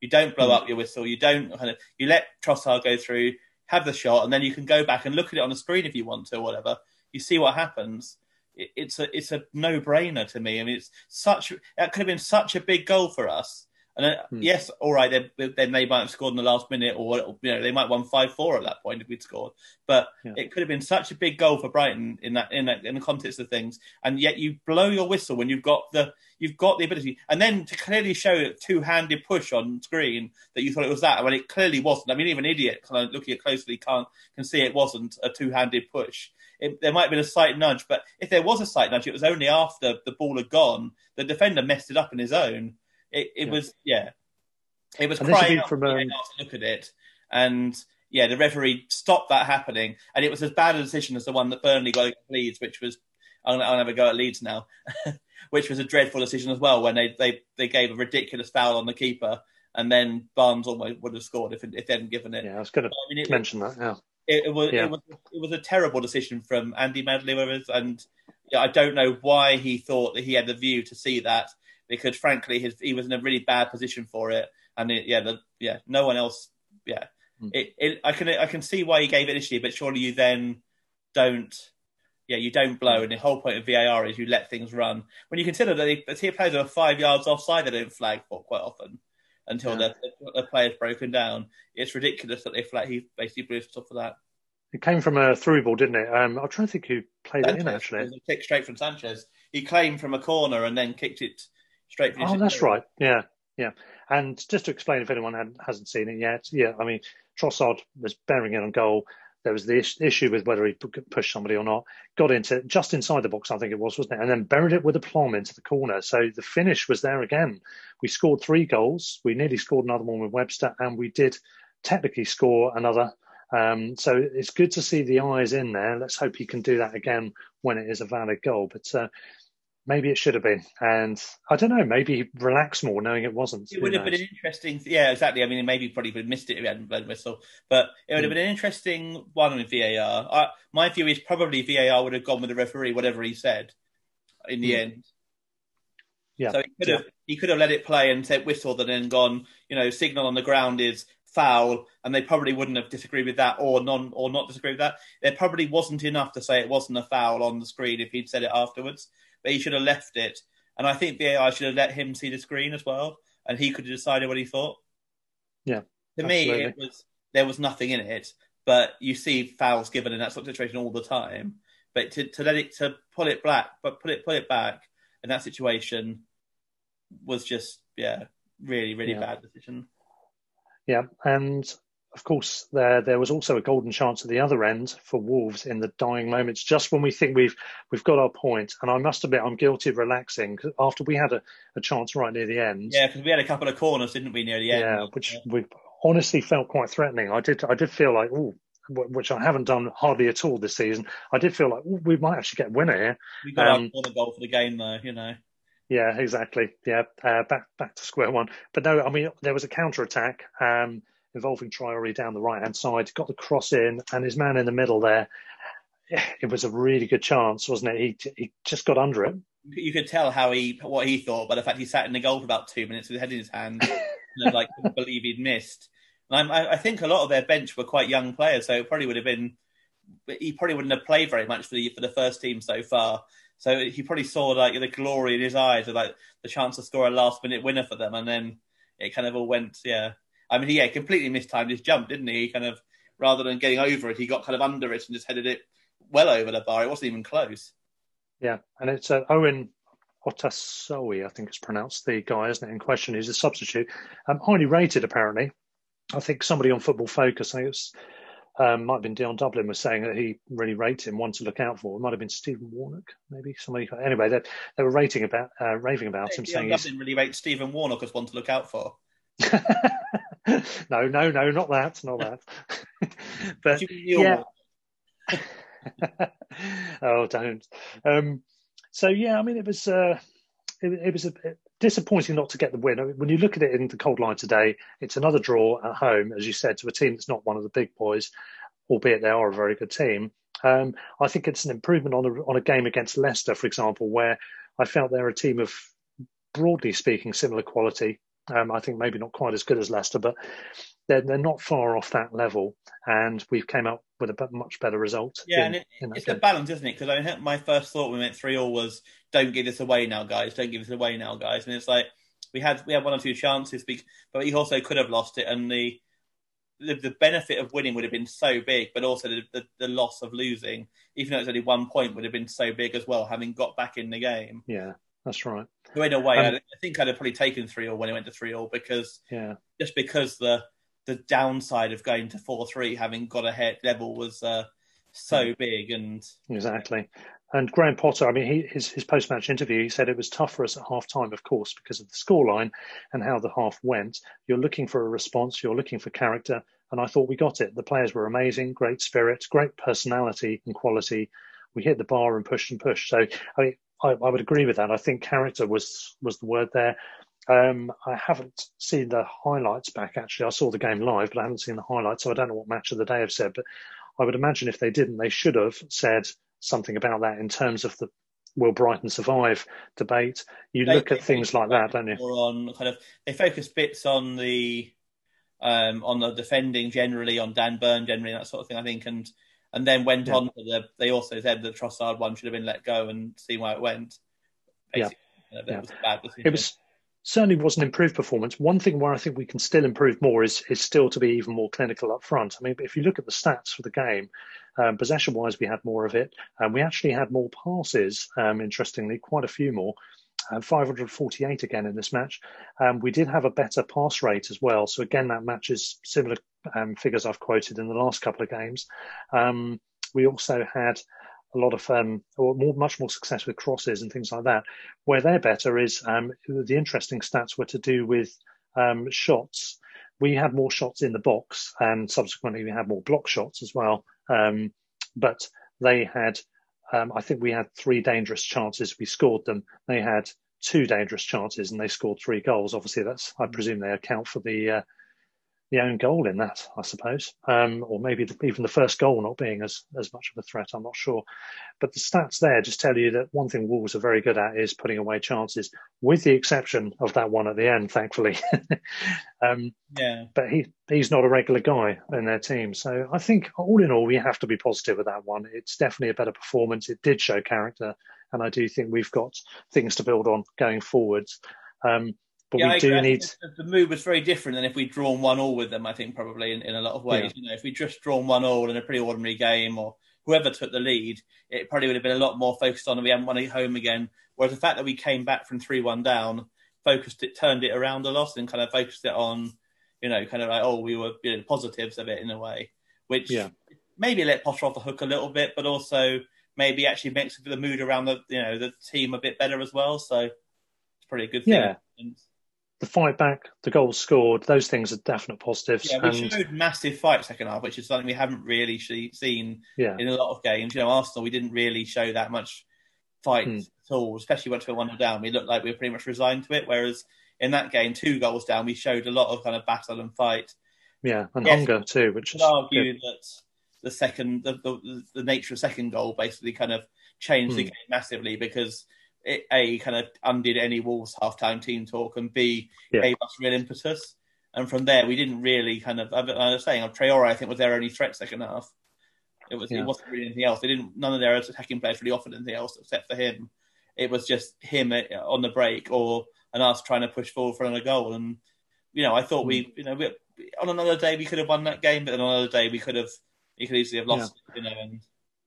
You don't blow Hmm. up your whistle. You don't kind of you let Trossard go through, have the shot, and then you can go back and look at it on the screen if you want to, or whatever. You see what happens. It, it's a it's a no brainer to me. I mean, it's such that could have been such a big goal for us. And Hmm. yes, all right, then then they might have scored in the last minute, or you know they might have won five four at that point if we'd scored. But Yeah. it could have been such a big goal for Brighton in that in that in the context of things, and yet you blow your whistle when you've got the you've got the ability, and then to clearly show a two handed push on screen that you thought it was that when it clearly wasn't. I mean, even an idiot kind of looking at closely can't can see it wasn't a two handed push. It, there might have been a slight nudge, but if there was a slight nudge, it was only after the ball had gone. The defender messed it up in his own. It, it Yeah. was yeah, it was And crying out from, um, to look at it, and yeah, the referee stopped that happening, and it was as bad a decision as the one that Burnley got against Leeds, which was I'll have a go at Leeds now, which was a dreadful decision as well when they, they, they gave a ridiculous foul on the keeper, and then Barnes almost would have scored if, if they hadn't given it. yeah, I was going to I mean, it, mention that. Yeah, it, it was Yeah. it was it was a terrible decision from Andy Madley, whatever it is, and yeah, I don't know why he thought that he had the view to see that because frankly, his, he was in a really bad position for it. And it, yeah, the, yeah, no one else. Yeah, Hmm. it, it, I can I can see why he gave it initially, but surely you then don't. Yeah, you don't blow, and the whole point of VAR is you let things run. When you consider that the team players are five yards offside, they don't flag for quite often until Yeah. the, the player's broken down. It's ridiculous that they flag. He basically blew us off for that. It came from a through ball, didn't it? Um, I'm trying to think who played it in actually. it was a kick straight from Sanchez. He claimed from a corner and then kicked it straight. from Oh, that's right. Yeah, yeah. And just to explain, if anyone had, hasn't seen it yet, yeah, I mean, Trossard was bearing it on goal. There was the is- issue with whether he pushed somebody or not. Got into just inside the box, I think it was, wasn't it? And then buried it with a plum into the corner. So the finish was there again. We scored three goals. We nearly scored another one with Webster, and we did technically score another. Um, so it's good to see the eyes in there. Let's hope he can do that again when it is a valid goal. But uh, maybe it should have been. And I don't know, maybe relax more knowing it wasn't. It would have been an interesting, yeah, exactly. I mean, maybe probably would have missed it if he hadn't blown whistle, but it would have Hmm. been an interesting one with VAR. I, my view is probably VAR would have gone with the referee, whatever he said, in the Hmm. end. Yeah. So he could have he could have let it play and said whistle and then gone, you know, signal on the ground is foul, and they probably wouldn't have disagreed with that or non or not disagreed with that. There probably wasn't enough to say it wasn't a foul on the screen if he'd said it afterwards, he should have left it. And I think VAR should have let him see the screen as well, and he could have decided what he thought. Yeah. To me, it was there was nothing in it, but you see fouls given in that sort of situation all the time. But to, to let it to pull it back, but put it put it back in that situation was just yeah, really really Yeah. bad decision. Yeah, and of course there there was also a golden chance at the other end for Wolves in the dying moments, just when we think we've we've got our point. And I must admit, I'm guilty of relaxing after we had a, a chance right near the end. Yeah, because we had a couple of corners, didn't we, near the end? yeah, which we honestly felt quite threatening. I did I did feel like oh. Which I haven't done hardly at all this season. I did feel like we might actually get a winner here. we got um, our goal for the game though, you know. Yeah, exactly. Yeah, uh, back back to square one. But no, I mean there was a counter attack um, involving Traore down the right hand side. Got the cross in, and his man in the middle there. It was a really good chance, wasn't it? He he just got under it. You could tell how he what he thought by the fact he sat in the goal for about two minutes with his head in his hand, and like couldn't believe he'd missed. And I, I think a lot of their bench were quite young players, so it probably would have been. He probably wouldn't have played very much for the for the first team so far. So he probably saw like the glory in his eyes of like the chance to score a last minute winner for them, and then it kind of all went. Yeah, I mean, yeah, completely mistimed his jump, didn't he? He kind of rather than getting over it, he got kind of under it and just headed it well over the bar. It wasn't even close. Yeah, and it's uh, Owen Otasowie, I think it's pronounced, the guy, isn't it, in question, who's a substitute. Um, highly rated, apparently. I think somebody on Football Focus, I think it was, um, might have been Dion Dublin, was saying that he really rated him, one to look out for. It might have been Stephen Warnock, maybe somebody. Anyway, they, they were rating about, uh, raving about him, saying Dion he's. Dublin really rates Stephen Warnock as one to look out for. no, no, no, not that, not that. but What do you mean yeah. Oh, don't. Um, so yeah, I mean, it was uh, it, it was a bit disappointing not to get the win. I mean, when you look at it in the cold light today, it's another draw at home, as you said, to a team that's not one of the big boys, albeit they are a very good team. Um, I think it's an improvement on a on a game against Leicester, for example, where I felt they're a team of broadly speaking similar quality. Um, I think maybe not quite as good as Leicester, but they're they're not far off that level, and we've came up with a much better result. Yeah, in- and it, it's a game. balance, isn't it? Because I mean, my first thought when we went three all was, "Don't give this away now, guys! Don't give this away now, guys!" And it's like we had we had one or two chances, but we also could have lost it, and the the, the benefit of winning would have been so big, but also the, the, the loss of losing, even though it's only one point, would have been so big as well, having got back in the game. Yeah, that's right. So in a way, Um, I, I think I'd have probably taken three all when it went to three all because Yeah, just because the the downside of going to four three, having got ahead level, was uh, so big, and exactly. And Graham Potter, I mean, he, his his post match interview, he said it was tough for us at half time, of course, because of the scoreline and how the half went. You're looking for a response, you're looking for character, and I thought we got it. The players were amazing, great spirit, great personality and quality. We hit the bar and pushed and pushed. So I mean, I, I would agree with that. I think character was was the word there. Um, I haven't seen the highlights back actually. I saw the game live, but I haven't seen the highlights, so I don't know what match of the day have said. But I would imagine if they didn't, they should have said something about that in terms of the will Brighton survive debate. You They- look at things like that, don't you? On kind of they focus bits on the um, on the defending generally, on Dan Burn generally, that sort of thing. I think, and and then went Yeah. on to the. They also said the Trossard one should have been let go and see why it went. Yeah. Basically, you know, that Yeah. was a bad decision. It was certainly was an improved performance. One thing where I think we can still improve more is is still to be even more clinical up front. I mean, if you look at the stats for the game, um, possession wise, we had more of it, and we actually had more passes. Um, interestingly, quite a few more. Uh, 548 again in this match. Um, we did have a better pass rate as well. So again, that matches similar um, figures I've quoted in the last couple of games. Um, we also had a lot of um, or more, much more success with crosses and things like that. Where they're better is um, the interesting stats were to do with um, shots. We had more shots in the box, and subsequently we had more block shots as well. Um, but they had, um, I think we had three dangerous chances. We scored them. They had two dangerous chances, and they scored three goals. Obviously, that's I presume they account for the uh, the own goal in that, I suppose, um, or maybe the, even the first goal not being as as much of a threat. I'm not sure, but the stats there just tell you that one thing Wolves are very good at is putting away chances, with the exception of that one at the end, thankfully. um, yeah. but he he's not a regular guy in their team, so I think all in all we have to be positive with that one. It's definitely a better performance. It did show character, and I do think we've got things to build on going forwards. Um, but yeah, we I do agree. Need. The move was very different than if we'd drawn one all with them. I think probably in, in a lot of ways. Yeah. You know, if we'd just drawn one all in a pretty ordinary game, or whoever took the lead, it probably would have been a lot more focused on. We hadn't won at home again. Whereas the fact that we came back from three one down, focused it, turned it around a lot, and kind of focused it on, you know, kind of like oh, we were you know, the positives of it in a way, which Yeah. maybe let Potter off the hook a little bit, but also maybe actually makes the mood around the you know the team a bit better as well. So it's probably a good thing. Yeah. The fight back, the goals scored, those things are definite positives. Yeah, we and showed massive fight second half, which is something we haven't really she- seen yeah, in a lot of games. You know, Arsenal, we didn't really show that much fight Hmm. at all, especially once we were one 0 down. We looked like we were pretty much resigned to it. Whereas in that game, two goals down, we showed a lot of kind of battle and fight. yeah, and Yes. hunger too, which is argue good. that the second, the, the, the nature of second goal basically kind of changed the Hmm. game massively because a kind of undid any Wolves half-time team talk and b Yeah. gave us real impetus. And from there, we didn't really kind of. I was saying, Traore, I think, was their only threat second half. It was. Yeah. It wasn't really anything else. They didn't. None of their attacking players really offered anything else except for him. It was just him uh, on the break or and us trying to push forward for another goal. And you know, I thought Hmm. we, you know, we, on another day we could have won that game, but on another day we could have, we could easily have lost. it, You know, and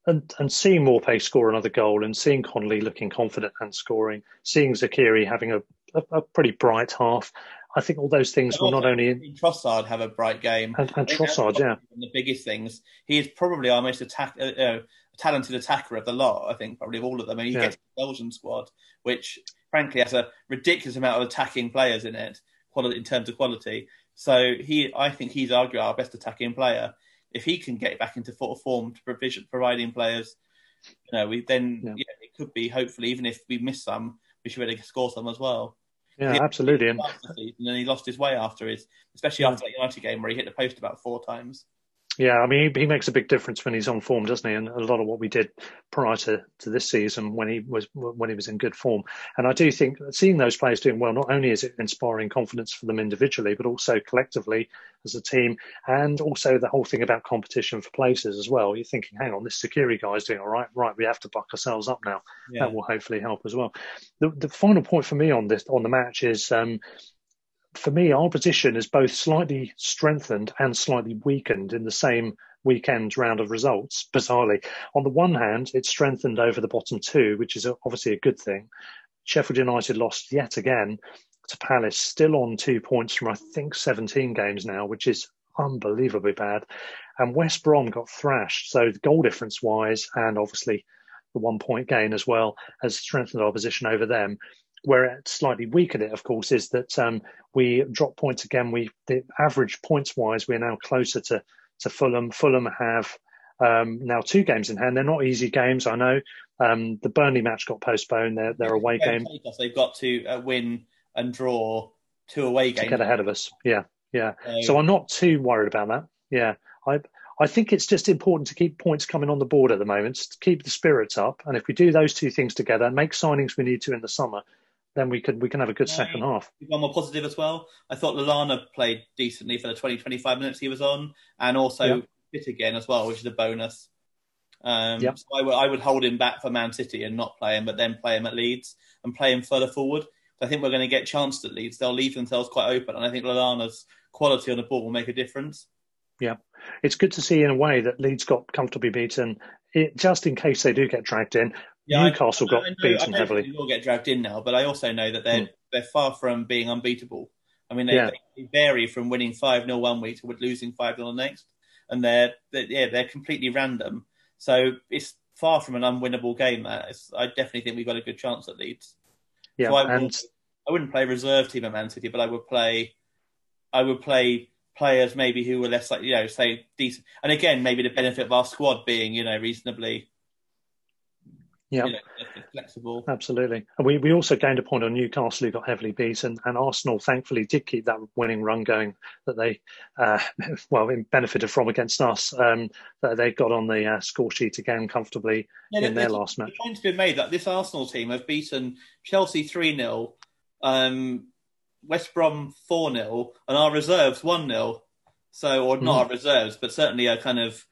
and and seeing Maupay score another goal and seeing Connolly looking confident and scoring, seeing Zeqiri having a, a, a pretty bright half, I think all those things will not only Trossard have a bright game. and, and I Trossard, yeah, the biggest things. He is probably our most attack, uh, know, talented attacker of the lot. I think probably of all of them. And he Yeah. gets the Belgian squad, which frankly has a ridiculous amount of attacking players in it, quality in terms of quality. So he, I think he's arguably our best attacking player. If he can get back into full form to provision, providing players, you know, we then Yeah. yeah. it could be hopefully even if we miss some, we should be able to score some as well. yeah, Yeah. absolutely. And and he lost his way after his, especially Yeah. after that United game where he hit the post about four times. Yeah, I mean, he, he makes a big difference when he's on form, doesn't he? And a lot of what we did prior to, to this season when he was when he was in good form. And I do think seeing those players doing well, not only is it inspiring confidence for them individually, but also collectively as a team, and also the whole thing about competition for places as well. You're thinking, hang on, this security guy's doing all right, right? We have to buck ourselves up now. Yeah. That will hopefully help as well. The, the final point for me on this on the match is. Um, for me, our position is both slightly strengthened and slightly weakened in the same weekend round of results, bizarrely. On the one hand, it's strengthened over the bottom two, which is obviously a good thing. Sheffield United lost yet again to Palace, still on two points from, I think, 17 games now, which is unbelievably bad. And West Brom got thrashed. So, the goal difference wise, and obviously the one point gain as well, has strengthened our position over them. Where it slightly weakened it, of course, is that um, we dropped points again. We the average points wise, we're now closer to to Fulham. Fulham have um, now two games in hand. They're not easy games, I know. Um, the Burnley match got postponed. Their their away game They've got to uh, win and draw two away games to get ahead of us. Yeah, yeah. So- So I'm not too worried about that. Yeah, I I think it's just important to keep points coming on the board at the moment, to keep the spirits up. And if we do those two things together, make signings we need to in the summer, then we can we can have a good second half. One more positive as well. I thought Lallana played decently for the 20, 25 minutes he was on, and also Yeah. fit again as well, which is a bonus. Um, Yeah. So I would, hold him back for Man City and not play him, but then play him at Leeds and play him further forward. I think we're going to get chanced at Leeds. They'll leave themselves quite open, and I think Lallana's quality on the ball will make a difference. Yeah, it's good to see in a way that Leeds got comfortably beaten. It, just in case they do get dragged in, Yeah, Newcastle I, got I know, beaten heavily. They will get dragged in now, but I also know that they're Hmm. they're far from being unbeatable. I mean, they, Yeah. they vary from winning five 0 one week to losing five 0 the next, and they're, they're yeah they're completely random. So it's far from an unwinnable game. That is, I definitely think we've got a good chance at Leeds. Yeah, so I, and would, I wouldn't play reserve team at Man City, but I would play I would play players maybe who were less like you know say decent, and again maybe the benefit of our squad being you know reasonably yeah, you know, flexible. absolutely. And we, we also gained a point on Newcastle, who got heavily beaten, and Arsenal thankfully did keep that winning run going that they uh, well benefited from against us. Um, that they got on the uh, score sheet again comfortably Yeah, in their last match. The point's been made that this Arsenal team have beaten Chelsea 3 0, um, West Brom 4 0, and our reserves 1 0. So, or not Hmm. our reserves, but certainly a kind of,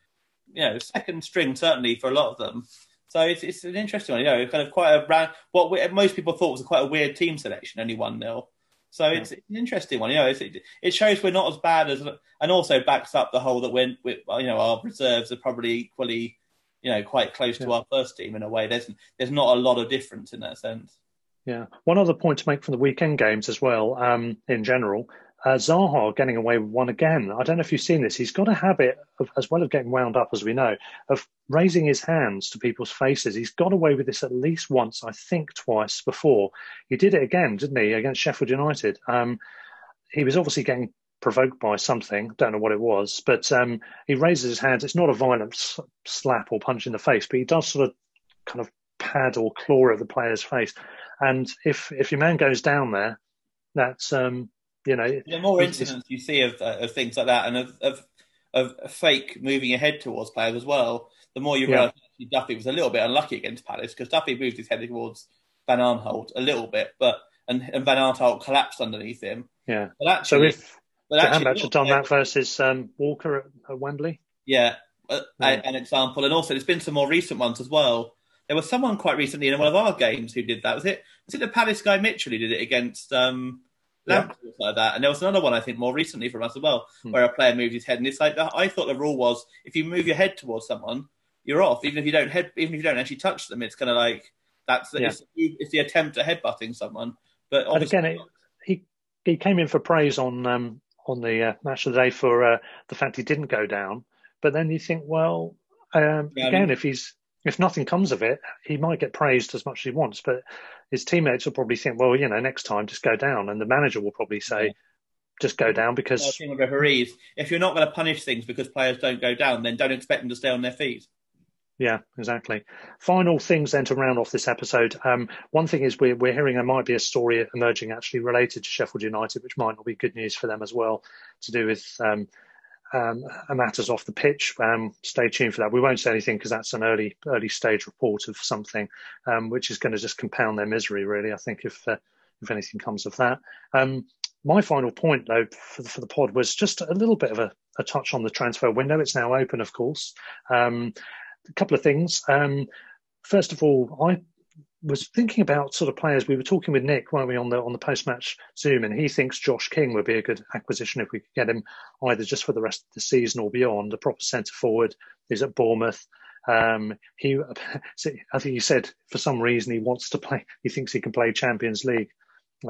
you know, second string, certainly for a lot of them. So it's, it's an interesting one, you know, kind of quite a brand, what we, most people thought was quite a weird team selection, only 1 0. So it's, it's an interesting one, you know. It, it shows we're not as bad as, and also backs up the whole that we're, we you know, our reserves are probably equally you know, quite close to our first team in a way. There's there's not a lot of difference in that sense. Yeah. One other point to make from the weekend games as well, um, in general, uh, Zaha getting away with one again. I don't know if you've seen this. He's got a habit of, as well as getting wound up, as we know, of raising his hands to people's faces. He's got away with this at least once, I think twice before. He did it again, didn't he, against Sheffield United? Um, he was obviously getting provoked by something. Don't know what it was, but um, he raises his hands. It's not a violent slap or punch in the face, but he does sort of kind of pad or claw at the player's face. And if if your man goes down there, that's um, you know, The more incidents you see of, uh, of things like that, and of, of of fake moving ahead towards players as well, the more you realise actually Duffy was a little bit unlucky against Palace because Duffy moved his head towards Van Aanholt a little bit, but and, and Van Aanholt collapsed underneath him. yeah. But So actually, if but actually, Jahanbakhsh had done that versus um, Walker at, at Wembley, Yeah, uh, Yeah. a- an example, and also there's been some more recent ones as well. There was someone quite recently in one of our games who did that. Was it? Was it the Palace guy Mitchell who did it against um, Yeah. Lampard or something like that? And there was another one I think more recently from us as well, Hmm. where a player moved his head, and it's like I thought the rule was if you move your head towards someone, you're off. Even if you don't head, even if you don't actually touch them, it's kind of like that's the, Yeah. it's, it's the attempt at headbutting someone. But again, it, he he came in for praise on um, on the uh, match of the day for uh, the fact he didn't go down. But then you think, well, um, Yeah, I again, mean- if he's if nothing comes of it, he might get praised as much as he wants. But his teammates will probably think, well, you know, next time just go down, and the manager will probably say, Yeah. just go down because referees, if you're not going to punish things because players don't go down, then don't expect them to stay on their feet. Yeah, exactly. Final things then to round off this episode. Um, one thing is we're, we're hearing there might be a story emerging actually related to Sheffield United, which might not be good news for them as well, to do with um, um, matters off the pitch. Um, stay tuned for that. We won't say anything because that's an early early stage report of something um, which is going to just compound their misery. Really, I think if uh, if anything comes of that. Um, my final point, though, for the, for the pod was just a little bit of a, a touch on the transfer window. It's now open, of course. Um, a couple of things. Um, first of all, I was thinking about sort of players. We were talking with Nick, weren't we, on the on the post match Zoom, and he thinks Josh King would be a good acquisition if we could get him either just for the rest of the season or beyond. A proper centre forward is at Bournemouth. Um, he, I think he said for some reason he wants to play. He thinks he can play Champions League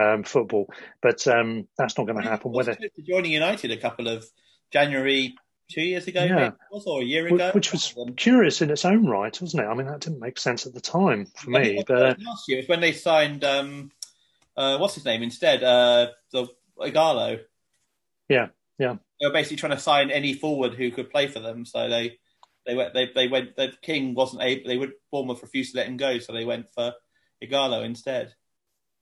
um, football, but um, that's not going to happen. Whether joining United a couple of January two years ago, Yeah. maybe it was, or a year ago, which was curious in its own right, wasn't it? I mean, that didn't make sense at the time for I me, but. Last year. Was when they signed um, uh, what's his name instead, uh, the Ighalo. Yeah, yeah. They were basically trying to sign any forward who could play for them, so they they went they they went. The King wasn't able. They would Bournemouth refused to let him go, so they went for Ighalo instead.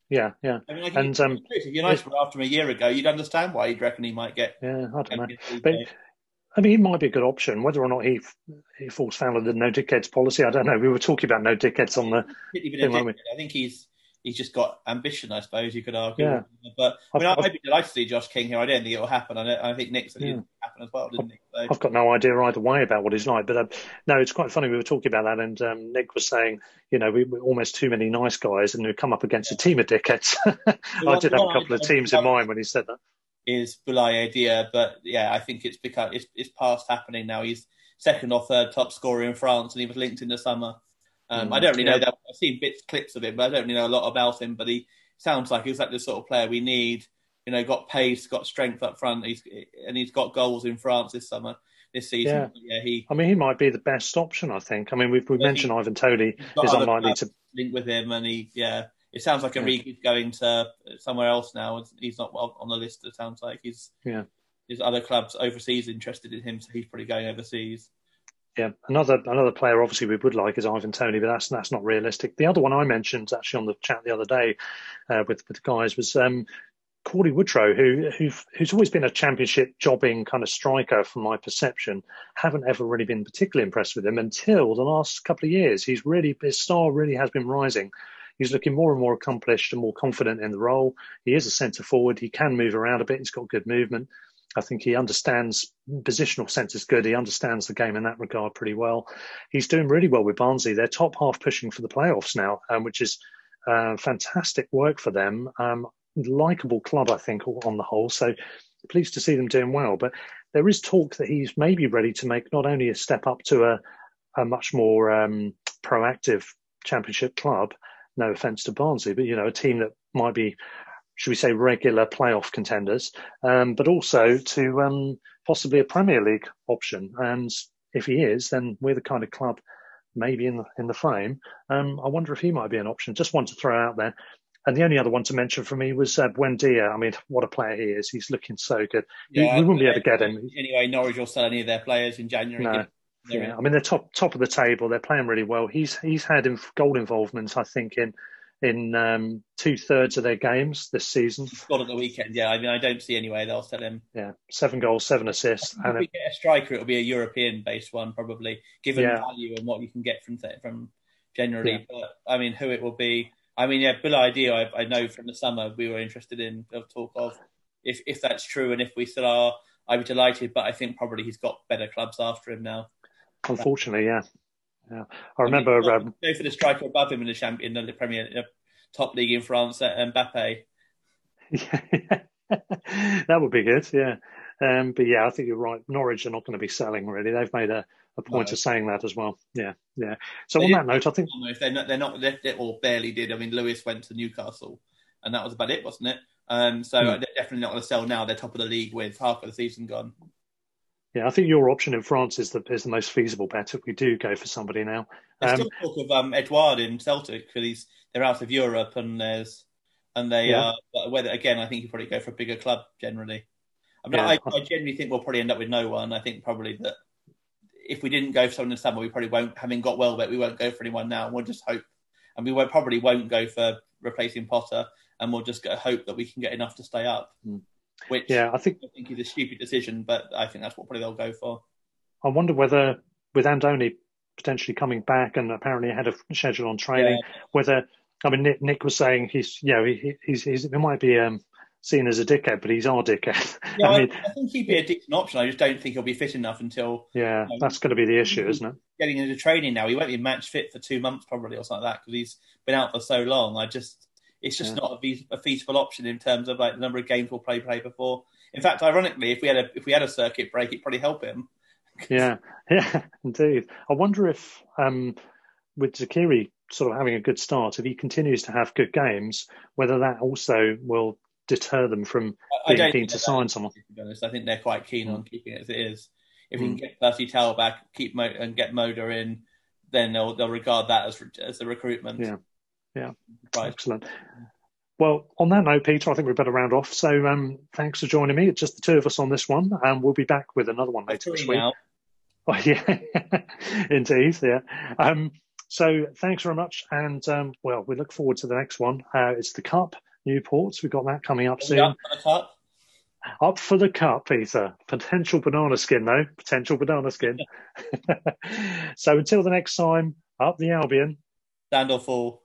Yeah, yeah, I mean, like, and um, if United were after him a year ago, you'd understand why you'd reckon he might get. yeah, I don't know. But. I mean, he might be a good option. Whether or not he he falls foul of the no dickheads policy, I don't know. We were talking about no dickheads on the. I think he's he's just got ambition, I suppose you could argue. Yeah. But I mean, I've, I'd be delighted to see Josh King here. I don't think it will happen. I, I think Nick said Yeah. it happen as well, didn't he? So, I've got no idea either way about what he's like. But um, no, it's quite funny. We were talking about that, and um, Nick was saying, you know, we, we're almost too many nice guys, and we come up against a team of dickheads. I did have a couple of teams in mind when he said that. Is Boulaye Dia, but yeah, I think it's become it's, it's past happening now. He's second or third top scorer in France, and he was linked in the summer. Um, I don't really know that. I've seen bits, clips of it, but I don't really know a lot about him. But he sounds like he's like the sort of player we need. You know, got pace, got strength up front. He's and he's got goals in France this summer, this season. Yeah, he I mean, he might be the best option. I think. I mean, we've, we've Well, he- mentioned Ivan Toney is unlikely to. link with him, and he yeah. It sounds like Yeah. Enrique's going to somewhere else now. He's not on the list. It sounds like he's Yeah. There's other clubs overseas interested in him, so he's probably going overseas. Yeah, another another player obviously we would like is Ivan Toney, but that's that's not realistic. The other one I mentioned actually on the chat the other day uh, with with the guys was um, Cauley Woodrow, who who who's always been a championship jobbing kind of striker from my perception. Haven't ever really been particularly impressed with him until the last couple of years. He's really his star really has been rising. He's looking more and more accomplished and more confident in the role. He is a centre forward. He can move around a bit. He's got good movement. I think he understands positional sense is good. He understands the game in that regard pretty well. He's doing really well with Barnsley. They're top half pushing for the playoffs now, um, which is uh, fantastic work for them. Um, likable club, I think, on the whole. So pleased to see them doing well. But there is talk that he's maybe ready to make not only a step up to a, a much more um, proactive championship club. No offence to Barnsley, but you know, a team that might be should we say, regular playoff contenders, um, but also to um, possibly a Premier League option. And if he is, then we're the kind of club maybe in the in the frame. Um, I wonder if he might be an option. Just one to throw out there. And the only other one to mention for me was uh, Buendia. I mean, what a player he is. He's looking so good. He- we wouldn't be able to get him. Anyway, Norwich will sell any of their players in January. No. They're Yeah, in. I mean they're top top of the table. They're playing really well. He's he's had inf- goal involvement, I think, in in um, two thirds of their games this season. Scored at the weekend. Yeah, I mean, I don't see any way they'll sell him. Yeah, seven goals, seven assists, If and we get a striker, it'll be a European-based one, probably, given Yeah. value and what you can get from from generally. But I mean, who it will be? I mean, yeah, Buendia. I, I know from the summer we were interested in of talk of if if that's true and if we still are, I'd be delighted. But I think probably he's got better clubs after him now. Unfortunately, yeah, yeah. I remember. I mean, Um, go for the striker above him in the champion, in the Premier, in the top league in France, uh, Mbappe. that would be good, yeah. Um, but yeah, I think you're right. Norwich are not going to be selling really. They've made a, a point No. of saying that as well. Yeah, yeah. So They on that note, I think If they're not, they're not, they, all barely did. I mean, Lewis went to Newcastle, and that was about it, wasn't it? Um, so Hmm. they're definitely not going to sell now. They're top of the league with half of the season gone. Yeah, I think your option in France is the is the most feasible bet if we do go for somebody now. There's Um, still talk of um, Edouard in Celtic because he's they're out of Europe and there's and they Yeah. are. But whether again, I think you probably go for a bigger club generally. I mean, Yeah. I, I genuinely think we'll probably end up with no one. I think probably that if we didn't go for someone in the summer, we probably won't. Having got Welbeck, we won't go for anyone now. We'll just hope, and we won't probably won't go for replacing Potter, and we'll just go, hope that we can get enough to stay up. Mm. Which yeah, I think I think is a stupid decision, but I think that's what probably they'll go for. I wonder whether with Andone potentially coming back and apparently ahead of schedule on training, whether I mean Nick, Nick was saying he's you know he, he's, he's he might be um, seen as a dickhead, but he's our dickhead. Yeah, I mean, I think he'd be a decent option. I just don't think he'll be fit enough until yeah, that's going to be the issue, isn't it? getting into training now. He won't be match fit for two months probably or something like that because he's been out for so long. I just, it's just Yeah. not a, feas- a feasible option in terms of like the number of games we'll play play before. In fact, ironically, if we had a if we had a circuit break, it'd probably help him. Yeah, yeah, indeed. I wonder if um, with Zeqiri sort of having a good start, if he continues to have good games, whether that also will deter them from I- being keen to sign someone. To be honest, I think they're quite keen on keeping it as it is. If we Mm. can get Percy Tau back, keep Mo- and get Moder in, then they'll they'll regard that as as a recruitment. Yeah, yeah. Right. Excellent. Well, on that note, Peter, I think we'd better round off. So um, thanks for joining me. It's just the two of us on this one, and we'll be back with another one later this week. now. Oh, yeah, indeed, yeah. Um, so thanks very much, and um, well, we look forward to the next one. Uh, it's the Cup, Newport. We've got that coming up soon. up for the cup? Up for the cup, Peter. Potential banana skin, though. Potential banana skin. so until the next time, up the Albion. Stand or fall.